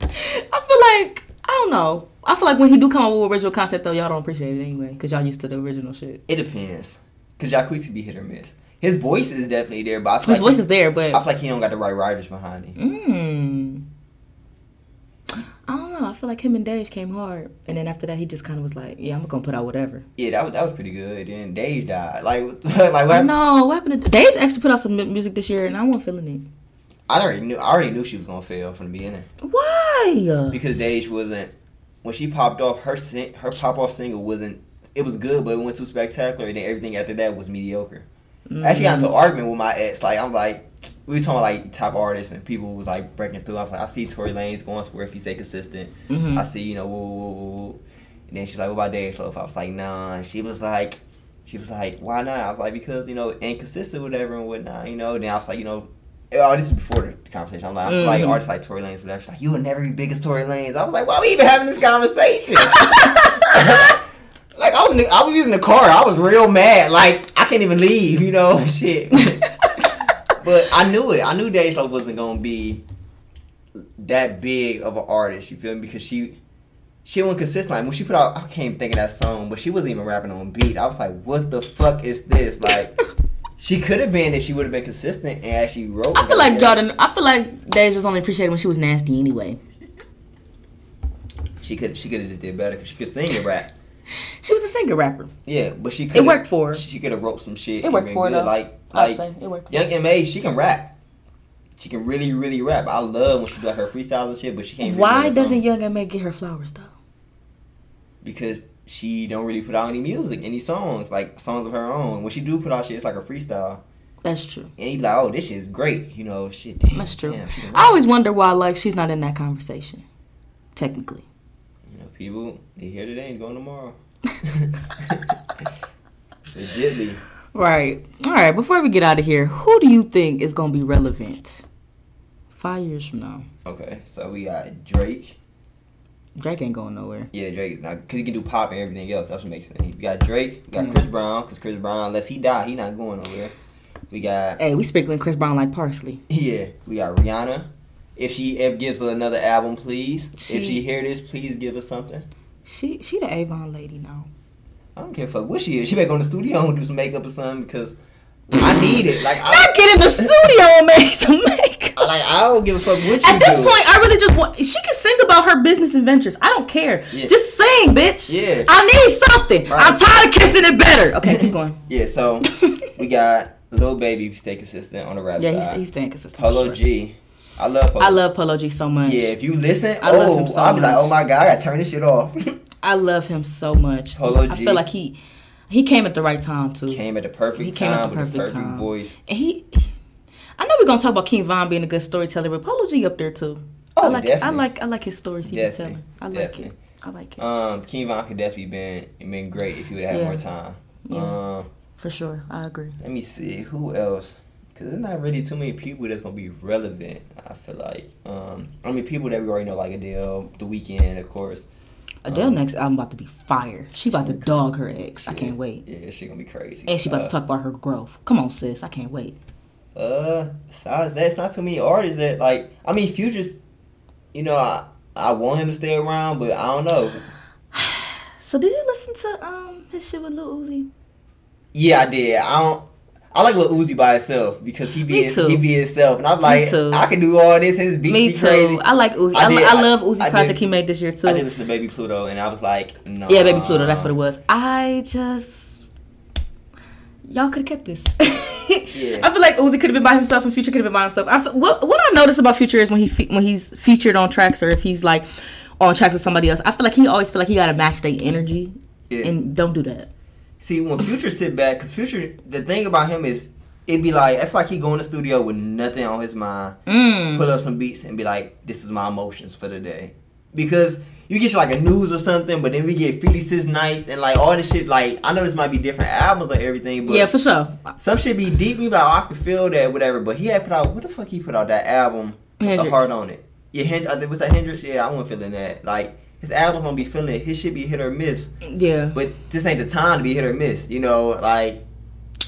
I feel like I don't know. I feel like when he do come up with original content though, y'all don't appreciate it anyway because y'all used to the original shit. it depends. Cause Jacquees can be hit or miss. His voice is definitely there, but I feel His like voice he, is there, but I feel like he don't got the right writers behind him. Mm. I don't know. I feel like him and Dej came hard, and then after that, he just kind of was like, "Yeah, I'm gonna put out whatever." Yeah, that was that was pretty good. Then Dej died. Like like what? No, what happened. To Dej actually put out some music this year, and I wasn't feeling I already knew. I already knew she was gonna fail from the beginning. Why? because Dej wasn't when she popped off. Her sing, her pop off single wasn't. It was good, but it went too spectacular, and then everything after that was mediocre. Mm. I actually got into an argument with my ex. Like I'm like, we were talking about like top artists and people was like breaking through. I was like, I see Tory Lanez going somewhere if he stay consistent. Mhm. I see, you know, woo, woo, woo, and then she's like, what about Dej Loaf? I was like, nah. And she was like, she was like, why not? I was like, because you know, inconsistent, whatever and whatnot. You know. Then I was like, you know. Oh, this is before the conversation. I'm like, I feel like artists like Tory Lanez, whatever. She's like, you will never be big as Tory Lanez. I was like, why are we even having this conversation? like I was, the, I was using the car. I was real mad. Like I can't even leave. You know, shit. But I knew it. I knew Dej Loaf wasn't gonna be that big of an artist. You feel me? Because she she wasn't consistent. Like when she put out, I can't even think of that song, but she wasn't even rapping on beat. I was like, what the fuck is this? Like. She could have been if she would have been consistent and actually wrote. I feel like y'all. Didn't, I feel like Dej was only appreciated when she was nasty anyway. She could she could have just did better because she could sing and rap. She was a singer rapper. Yeah, but she could. It worked for her. She could have wrote some shit. It worked for her, Like like it worked. Young M.A, she can rap. She can really really rap. I love when she do her freestyles and shit, but she can't. Why a doesn't. Young M.A get her flowers though? Because she don't really put out any music, any songs like songs of her own. When she do put out shit, it's like a freestyle. That's true. And you be like, oh, this shit is great. You know, shit. Damn, That's true. Damn, I always wonder why like she's not in that conversation. Technically. You know, people they here today and going tomorrow. Legitly. Right. All right. Before we get out of here, who do you think is gonna be relevant five years from now? Okay, so we got Drake. Drake ain't going nowhere. Yeah, Drake is not because he can do pop and everything else. That's what makes sense. We got Drake. We got Mm. Chris Brown because Chris Brown, unless he die, he not going nowhere. We got Hey, we sprinkling Chris Brown like parsley. yeah. We got Rihanna. If she ever gives us another album, please. She- if she hear this, please give us something. She she the Avon lady now. I don't care fuck what she is. She better go in the studio and do some makeup or something because I need it. Like I, Not get in the studio and make some makeup. like I don't give a fuck what you At this do. point, I really just want. She can sing about her business adventures. I don't care. Yeah. Just sing, bitch. Yeah. I need something. Right. I'm tired of kissing it better. Okay, keep going. Yeah, so we got Lil Baby stay consistent on the rap Yeah, side. he's, he's staying consistent. Polo sure. G. I love Polo. I love Polo G so much. Yeah, if you listen, I love oh, him so I'll be like, oh my god, I gotta turn this shit off. I love him so much. Polo I G. feel like he he came at the right time too. came at the perfect time. He came at time the perfect perfect time. voice. And he, I know we're gonna talk about King Von being a good storyteller, but Polo G up there too. Oh, I like I like I like his stories he Definitely. telling. I like Definitely. it. I like it Um, King Von could definitely been been great if he would have had Yeah. more time. Yeah. Um, for sure. I agree. let me see who else. Cause there's not really too many people that's gonna be relevant. I feel like. Um, I mean, people that we already know, like Adele, The Weeknd, of course. Adele Um, next album about to be fire. She about to dog her ex. I can't wait. Yeah, she gonna be crazy. And she about Uh, to talk about her growth. Come on, sis. I can't wait. Uh, besides that, it's not too many artists that like. I mean, Future's. You know, I I want him to stay around, but I don't know. So did you listen to um his shit with Lil Uzi? Yeah, I did. I don't. I like Lil Uzi by itself because he be he be himself, and I'm like. I can do all this. His beats Me be too. crazy. I like Uzi. I I, did- I, I- love Uzi I project did- he made this year too. I did listen to Baby Pluto, and I was like, no. Yeah, Baby Pluto. That's what it was. I just y'all could have kept this. Yeah. I feel like Uzi could have been by himself and Future could have been by himself. I feel, what what I notice about Future is when he fe- when he's featured on tracks or if he's like on tracks with somebody else. I feel like he always feel like he got to match their energy, Yeah. and don't do that. See, when Future sit back, because Future, the thing about him is, it'd be like, I feel like he go in the studio with nothing on his mind, Mm. pull up some beats, and be like, this is my emotions for the day. Because you get like a news or something, but then we get 56 Nights and like all this shit. Like, I know this might be different albums or everything, but Yeah, for sure. some shit be deep. Be like, oh, I can feel that, whatever. But he had put out, what the fuck he put out that album? with The heart on it. Yeah, Hend- think was that Hendrix? Yeah, I wasn't feeling that. Like, his album gonna be feeling it. His shit be hit or miss. Yeah, But this ain't the time to be hit or miss. You know, like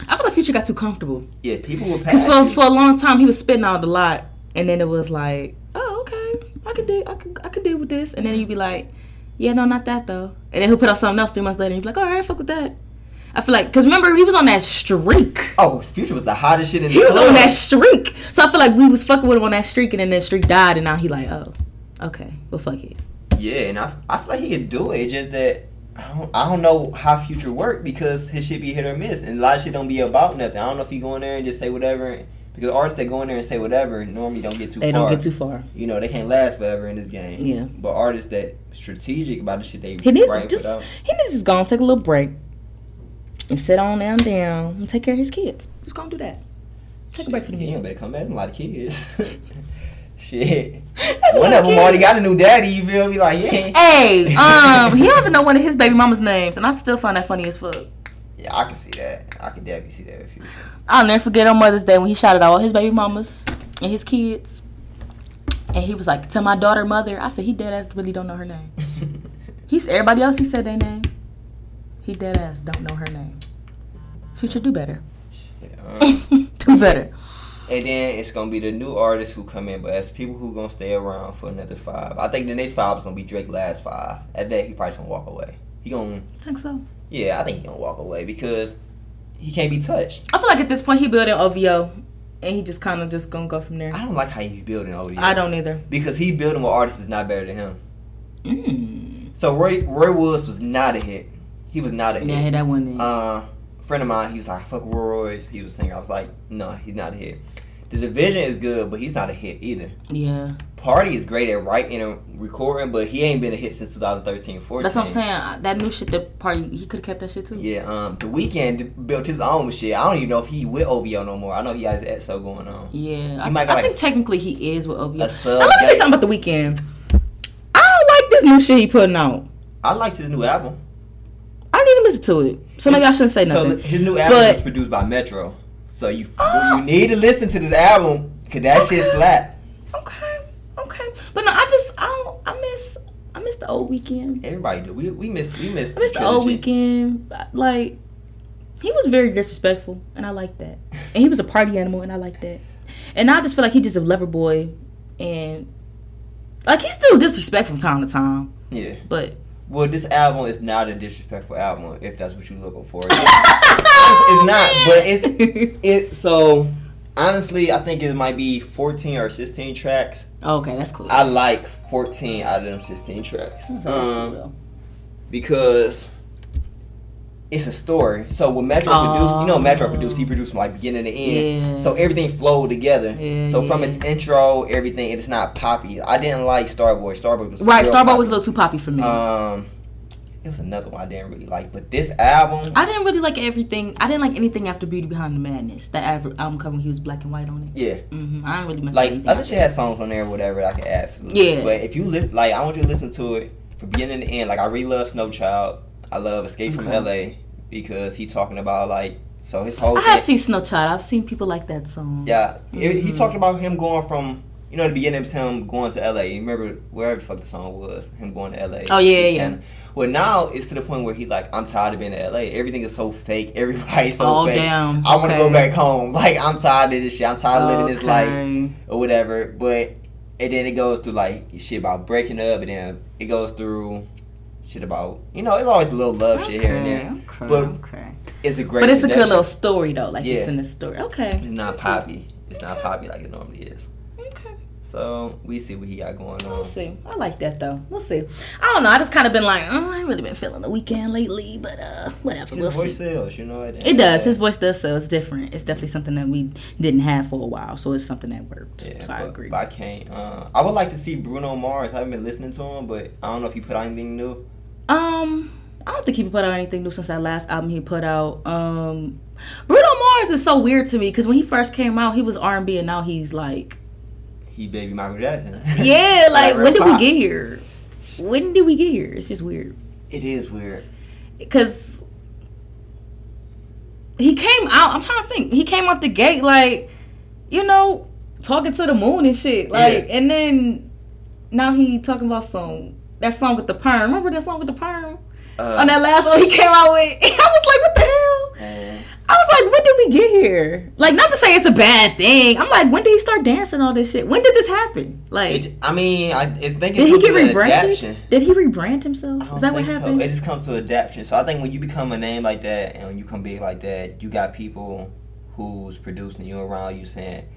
I feel like Future got too comfortable yeah, people will because for for a long time he was spitting out a lot, and then it was like, oh okay, I could do I could I could deal with this, and then you'd be like, yeah, no, not that though, and then he'll put out something else three months later, and you'd be like, all right, fuck with that. I feel like because remember he was on that streak. oh, Future was the hottest shit in the He was club. on that streak, so I feel like we was fucking with him on that streak, and then that streak died, and now he like, oh, okay, well fuck it. Yeah, and I, I feel like he could do it. It's just that I don't, I don't know how Future work because his shit be hit or miss, and a lot of shit don't be about nothing. I don't know if he go in there and just say whatever. Because artists that go in there and say whatever normally don't get too far. They far. don't get too far. You know, they can't last forever in this game. Yeah. But artists that strategic about the shit they He need just he need to just go and take a little break and sit on down down and take care of his kids. Just gonna do that. Take a break for the He ain't music. better come back. There's a lot of kids. shit. One of them already got a new daddy. You feel me? Like yeah. Hey, um, he even know one of his baby mama's names, and I still find that funny as fuck. Yeah, I can see that. I can definitely see that in the future. I'll never forget on Mother's Day when he shouted out all his baby mamas and his kids, and he was like, "To my daughter, mother." I said, "He dead ass really don't know her name." He's everybody else. He said their name. He dead ass don't know her name. Future, do better. Um, do better. And then it's gonna be the new artists who come in, but as people who gonna stay around for another five. I think the next five is gonna be Drake last five. At that, he probably gonna walk away. He gonna, I think so. yeah, I think he gonna walk away because he can't be touched. I feel like at this point he building OVO, and he just kind of just gonna go from there. I don't like how he's building OVO. I don't either. because he building with artists is not better than him. Mm. So Roy Roy Woods was not a hit. He was not a hit. Yeah, that one. Uh, friend of mine, he was like, "Fuck Roy's." He was saying, I was like, "No, he's not a hit." The dvsn is good, but he's not a hit either. yeah, Party is great at writing and recording, but he ain't been a hit since 2013 14. that's what I'm saying. That new shit, that party, he could have kept that shit too. Yeah, um, the Weeknd built his own shit. I don't even know if he with OVO no more. I know he has XO going on. Yeah, I, He might I got, like, think technically he is with OVO. Now, let me say something about the Weeknd. I don't like this new shit he putting out. I liked his new album. I didn't even listen to it, so maybe I shouldn't say So nothing. his new album But- was produced by Metro. So you Oh. you need to listen to this album because that shit slap. okay, okay, but no, I just I don't. I miss I miss the old Weeknd. Everybody do. We we missed we missed. I miss the old Weeknd. Like he was very disrespectful, and I like that. And he was a party animal, and I like that. And I just feel like he just a lover boy, and like he's still disrespectful from time to time. Yeah. But Well, this album is not a disrespectful album if that's what you're looking for. it's, it's not, but it's it. So honestly, I think it might be 14 or 16 tracks. Okay, that's cool. I like 14 out of them 16 tracks. That's cool, Um, though. because it's a story. So when Metro Oh. produced, you know, Metro produced, he produced from like beginning to end. Yeah. So everything flowed together. Yeah, so from yeah. its intro, everything, it's not poppy. I didn't like Starboy. Starboy was right, Starboy poppy. was a little too poppy for me. Um, it was another one I didn't really like, but this album, I didn't really like everything. I didn't like anything after Beauty Behind the Madness. That album cover when he was black and white on it. yeah. hmm I didn't really mess Like with other shit had songs on there, or whatever that I could add. For Yeah. But if you li- like, I want you to listen to it from beginning to end. Like I really love Snow Child. I love Escape from L.A. because he talking about like so his whole. I have thing- seen Snow Child. I've seen people like that song. Yeah, It- he Mhm. talked about him going from you know the beginning of him going to L.A. You remember wherever the fuck the song was, him going to L.A. Oh, yeah, yeah. And- Well, now it's to the point where he like, I'm tired of being in L.A. Everything is so fake. Everybody's so Oh, fake. damn. I want to go back home. Like I'm tired of this shit. I'm tired of living this life or whatever. But and then it goes through like shit about breaking up, and then it goes through shit about you know it's always a little love shit here and there. Okay, But okay. It's a great. But it's a good little story though. Like it's in the story. Okay. It's not poppy. It's not poppy like it normally is. Okay. So we see what he got going on. We'll see. I like that though. We'll see. I don't know. I just kind of been like, oh, I ain't really been feeling the Weeknd lately, but uh, whatever. His we'll voice see. sells, you know. at It does. the His voice does sell. It's different. It's definitely something that we didn't have for a while. So it's something that worked. Yeah, so I agree. but I can't. Uh, I would like to see Bruno Mars. I haven't been listening to him, but I don't know if he put out anything new. Um, I don't think he put out anything new since that last album he put out. Um, Bruno Mars is so weird to me because when he first came out, he was R and B, and now he's like, He baby Michael Jackson. yeah, like when did we get here? When did we get here? It's just weird It is weird. because he came out. I'm trying to think. He came out the gate like, you know, talking to the moon and shit. Like, Yeah. and then now he talking about some that song with the perm. Remember that song with the perm? Uh, on that last one he came out with. I was like, what the hell? man, I was like, when did we get here? Like, not to say it's a bad thing. I'm like, when did he start dancing all this shit? When did this happen? Like, it, I mean, I it's thinking did he get rebranded? Did he rebrand himself? Is that what happened? So. It just comes to adaptation. So I think when you become a name like that and when you come big like that, you got people who's producing you around you saying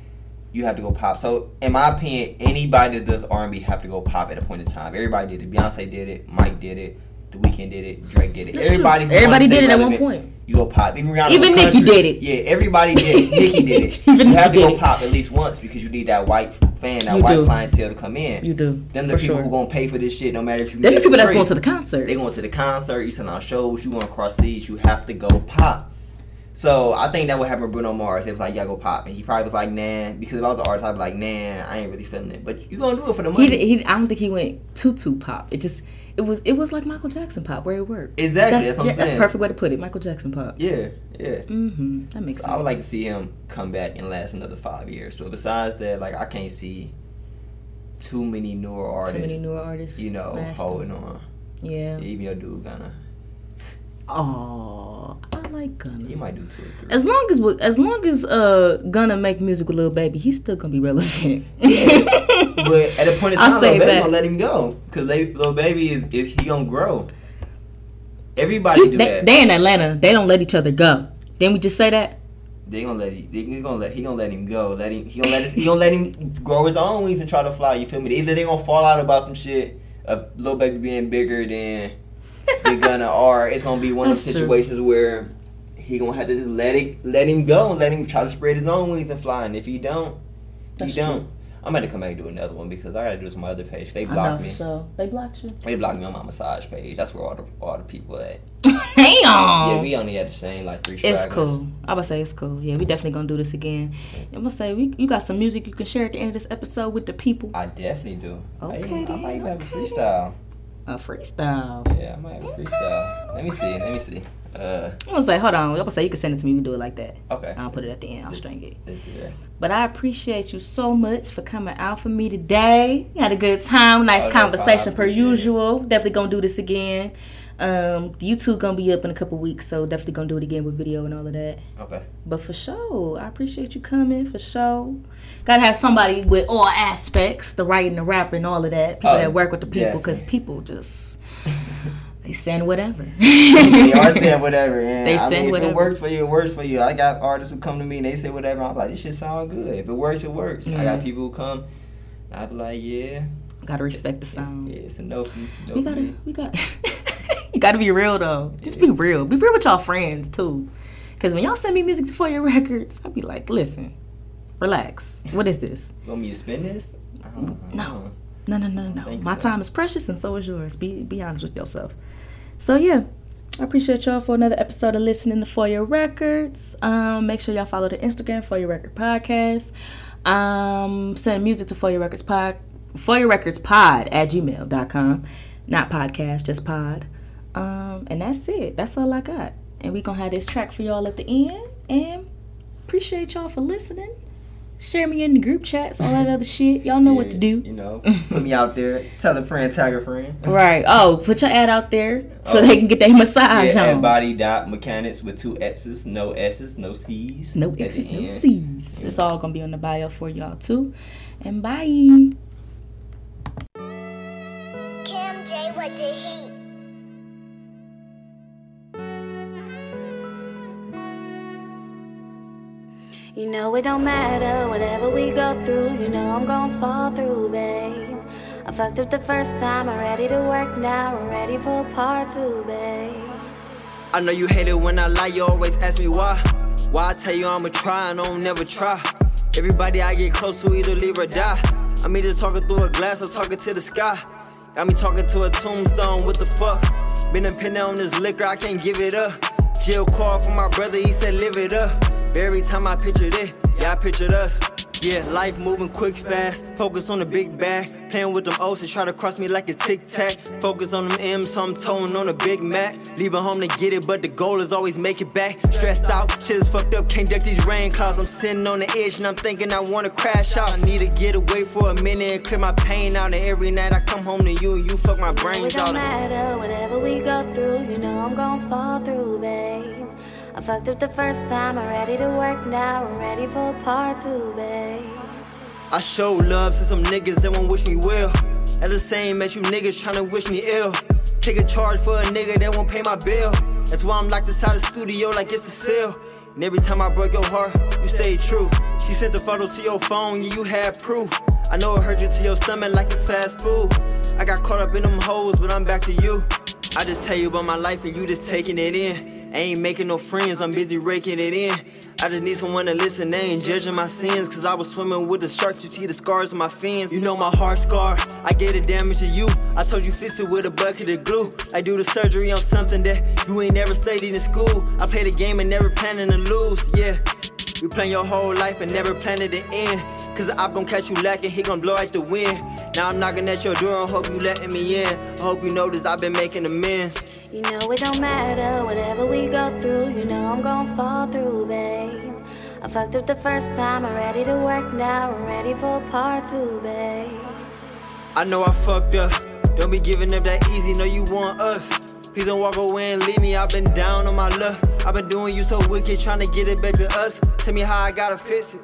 you have to go pop. So in my opinion, anybody that does R and B have to go pop at a point in time. Everybody did it. Beyonce did it. Mike did it. The Weeknd did it. Drake did it. That's everybody. Everybody did it at one point. You go pop. Even Even Nicki did it. Yeah, everybody did it. Nicki did it. Even you have to go pop at least once because you need that white fan, that You white do. clientele to come in. You do. Them the for people sure. who gonna pay for this shit, no matter if you. They're the people that's going to the concert. They going to the concert. You send out shows. You going across seas. You have to go pop. So I think that would happen with Bruno Mars. It was like, yeah, go pop, and he probably was like, nah, because if I was an artist, I'd be like, nah, I ain't really feeling it. But you gonna do it for the He, money. did- he, I don't think he went too too pop. It just it was it was like Michael Jackson pop where it worked. Exactly, That's, that's what I'm yeah, that's the perfect way to put it. Michael Jackson pop. yeah, yeah. Mm-hmm. That makes So sense. I would like to see him come back and last another five years. But besides that, like I can't see too many newer artists. too many newer artists. you know, holding on. Yeah. Even your dude gonna, Oh, I like Gunna. he might do two or three. As long as as long as uh Gunna make music with Lil Baby, he's still gonna be relevant. But at a point in I'll time, say Lil Baby that. gonna let him go because Lil Baby is if he gonna grow. Everybody He- do they, that. they in Atlanta. They don't let each other go. Didn't we just say that? They gonna let he, they gonna let he gonna let him go. Let him he gonna let his, he gonna let him grow his own wings and try to fly. You feel me? Either they gonna fall out about some shit of Lil Baby being bigger than Big Gunna, or it's gonna be one of That's those true. situations where he gonna have to just let it let him go and let him try to spread his own wings and fly. And if he don't, That's he don't. true. I'm gonna come back and do another one because I gotta do this on my other page. They blocked me. So They blocked you. They blocked me on my massage page. That's where all the all the people at. Damn. Yeah, we only had the same like three. It's cool. I would say it's cool. Yeah, we definitely gonna do this again. I'm gonna say we, you got some music you can share at the end of this episode with the people. I definitely do. I Okay, even- I, might even have a freestyle. A freestyle. Yeah, I might have a freestyle. Let me see. Let me see. Uh, I was gonna hold on. I'm gonna say you can send it to me. We do it like that. okay. I'll put it at the end. I'll string it. Let's do that. But I appreciate you so much for coming out for me today. You had a good time, nice Oh, no conversation per appreciate it. usual. Definitely gonna do this again. Um, YouTube gonna be up in a couple weeks, so definitely gonna do it again with video and all of that. Okay. But for sure, I appreciate you coming. For sure, gotta have somebody with all aspects, the writing, the rapping, all of that. People Oh, that work with the people, because people just They send whatever. they are saying whatever. And They I send mean, whatever. If it works for you, it works for you. I got artists who come to me and they say whatever. I'm like, this shit sound good. If it works, it works. I got mm. people who come. I be like, yeah. Gotta respect the sound. Yeah, it's a no for, no We gotta, we got. you gotta be real though. Just be real. Be real with y'all friends too. Cause when y'all send me music for your records, I'll be like, listen, relax. What is this? You want me to spin this? No. No, no, no, no. My so. time is precious, and so is yours. Be be honest with yourself. So yeah, I appreciate y'all for another episode of listening to For Your Records. Um, make sure y'all follow the Instagram For Your Record Podcast. Um, send music to For Your Records Pod, For Your Records Pod at gmail.com. Not podcast, just pod. Um, and that's it. That's all I got. And we gonna have this track for y'all at the end. And appreciate y'all for listening. Share me in the group chats, all that other shit. Y'all know what to do. You know, put me out there. Tell a friend, tag a friend. Right. Oh, put your ad out there so Oh. they can get their massage Yeah, on. body dot mechanics with two X's, no S's, no C's. No X's, no end. C's. It's all gonna be on the bio for y'all too. And bye. Kim J with the heat. You know it don't matter, whatever we go through, you know I'm gonna fall through, babe. I fucked up the first time, I'm ready to work now, I'm ready for part two, babe. I know you hate it when I lie, you always ask me why. Why I tell you I'ma try and don't never try. Everybody I get close to either leave or die. I'm either talking through a glass or talking to the sky. Got me talking to a tombstone, what the fuck? Been dependent on this liquor, I can't give it up. Jill called for my brother, he said live it up. Every time I pictured it, yeah, I pictured us. Yeah, life moving quick, fast. Focus on the big bag. Playing with them O's and try to cross me like a tic tac. Focus on them M's, so I'm towing on a big Mac. Leaving home to get it, but the goal is always make it back. Stressed out, shit is fucked up, can't duck these rain clouds. I'm sitting on the edge and I'm thinking I wanna crash out. I need to get away for a minute and clear my pain out. And every night I come home to you and you fuck my It brains don't out. matter, whatever we go through, you know I'm gonna fall through, babe. I fucked up the first time, I'm ready to work now, I'm ready for part two, babe. I show love to some niggas that won't wish me well. At the same as you niggas tryna wish me ill. Take a charge for a nigga that won't pay my bill. That's why I'm locked inside the studio like it's a seal. And every time I break your heart, you stay true. She sent the photos to your phone, yeah, you had proof. I know it hurt you to your stomach like it's fast food. I got caught up in them hoes, but I'm back to you. I just tell you about my life and you just taking it in. I ain't making no friends, I'm busy raking it in. I just need someone to listen, they ain't judging my sins. Cause I was swimming with the sharks, you see the scars on my fins. You know my heart scar, I gave the damage to you. I told you fix it with a bucket of glue. I do the surgery on something that you ain't never studied in school. I play the game and never planning to lose, yeah. You plan your whole life and never planning to end. Cause the op gon' catch you lacking, he gon' blow like the wind. Now I'm knocking at your door and hope you letting me in. I hope you notice I've been making amends. You know it don't matter, whatever we go through, you know I'm gonna fall through, babe. I fucked up the first time, I'm ready to work now, I'm ready for part two, babe. I know I fucked up. Don't be giving up that easy, know you want us. Please don't walk away and leave me. I've been down on my luck. I've been doing you so wicked, trying to get it back to us. Tell me how I gotta fix it.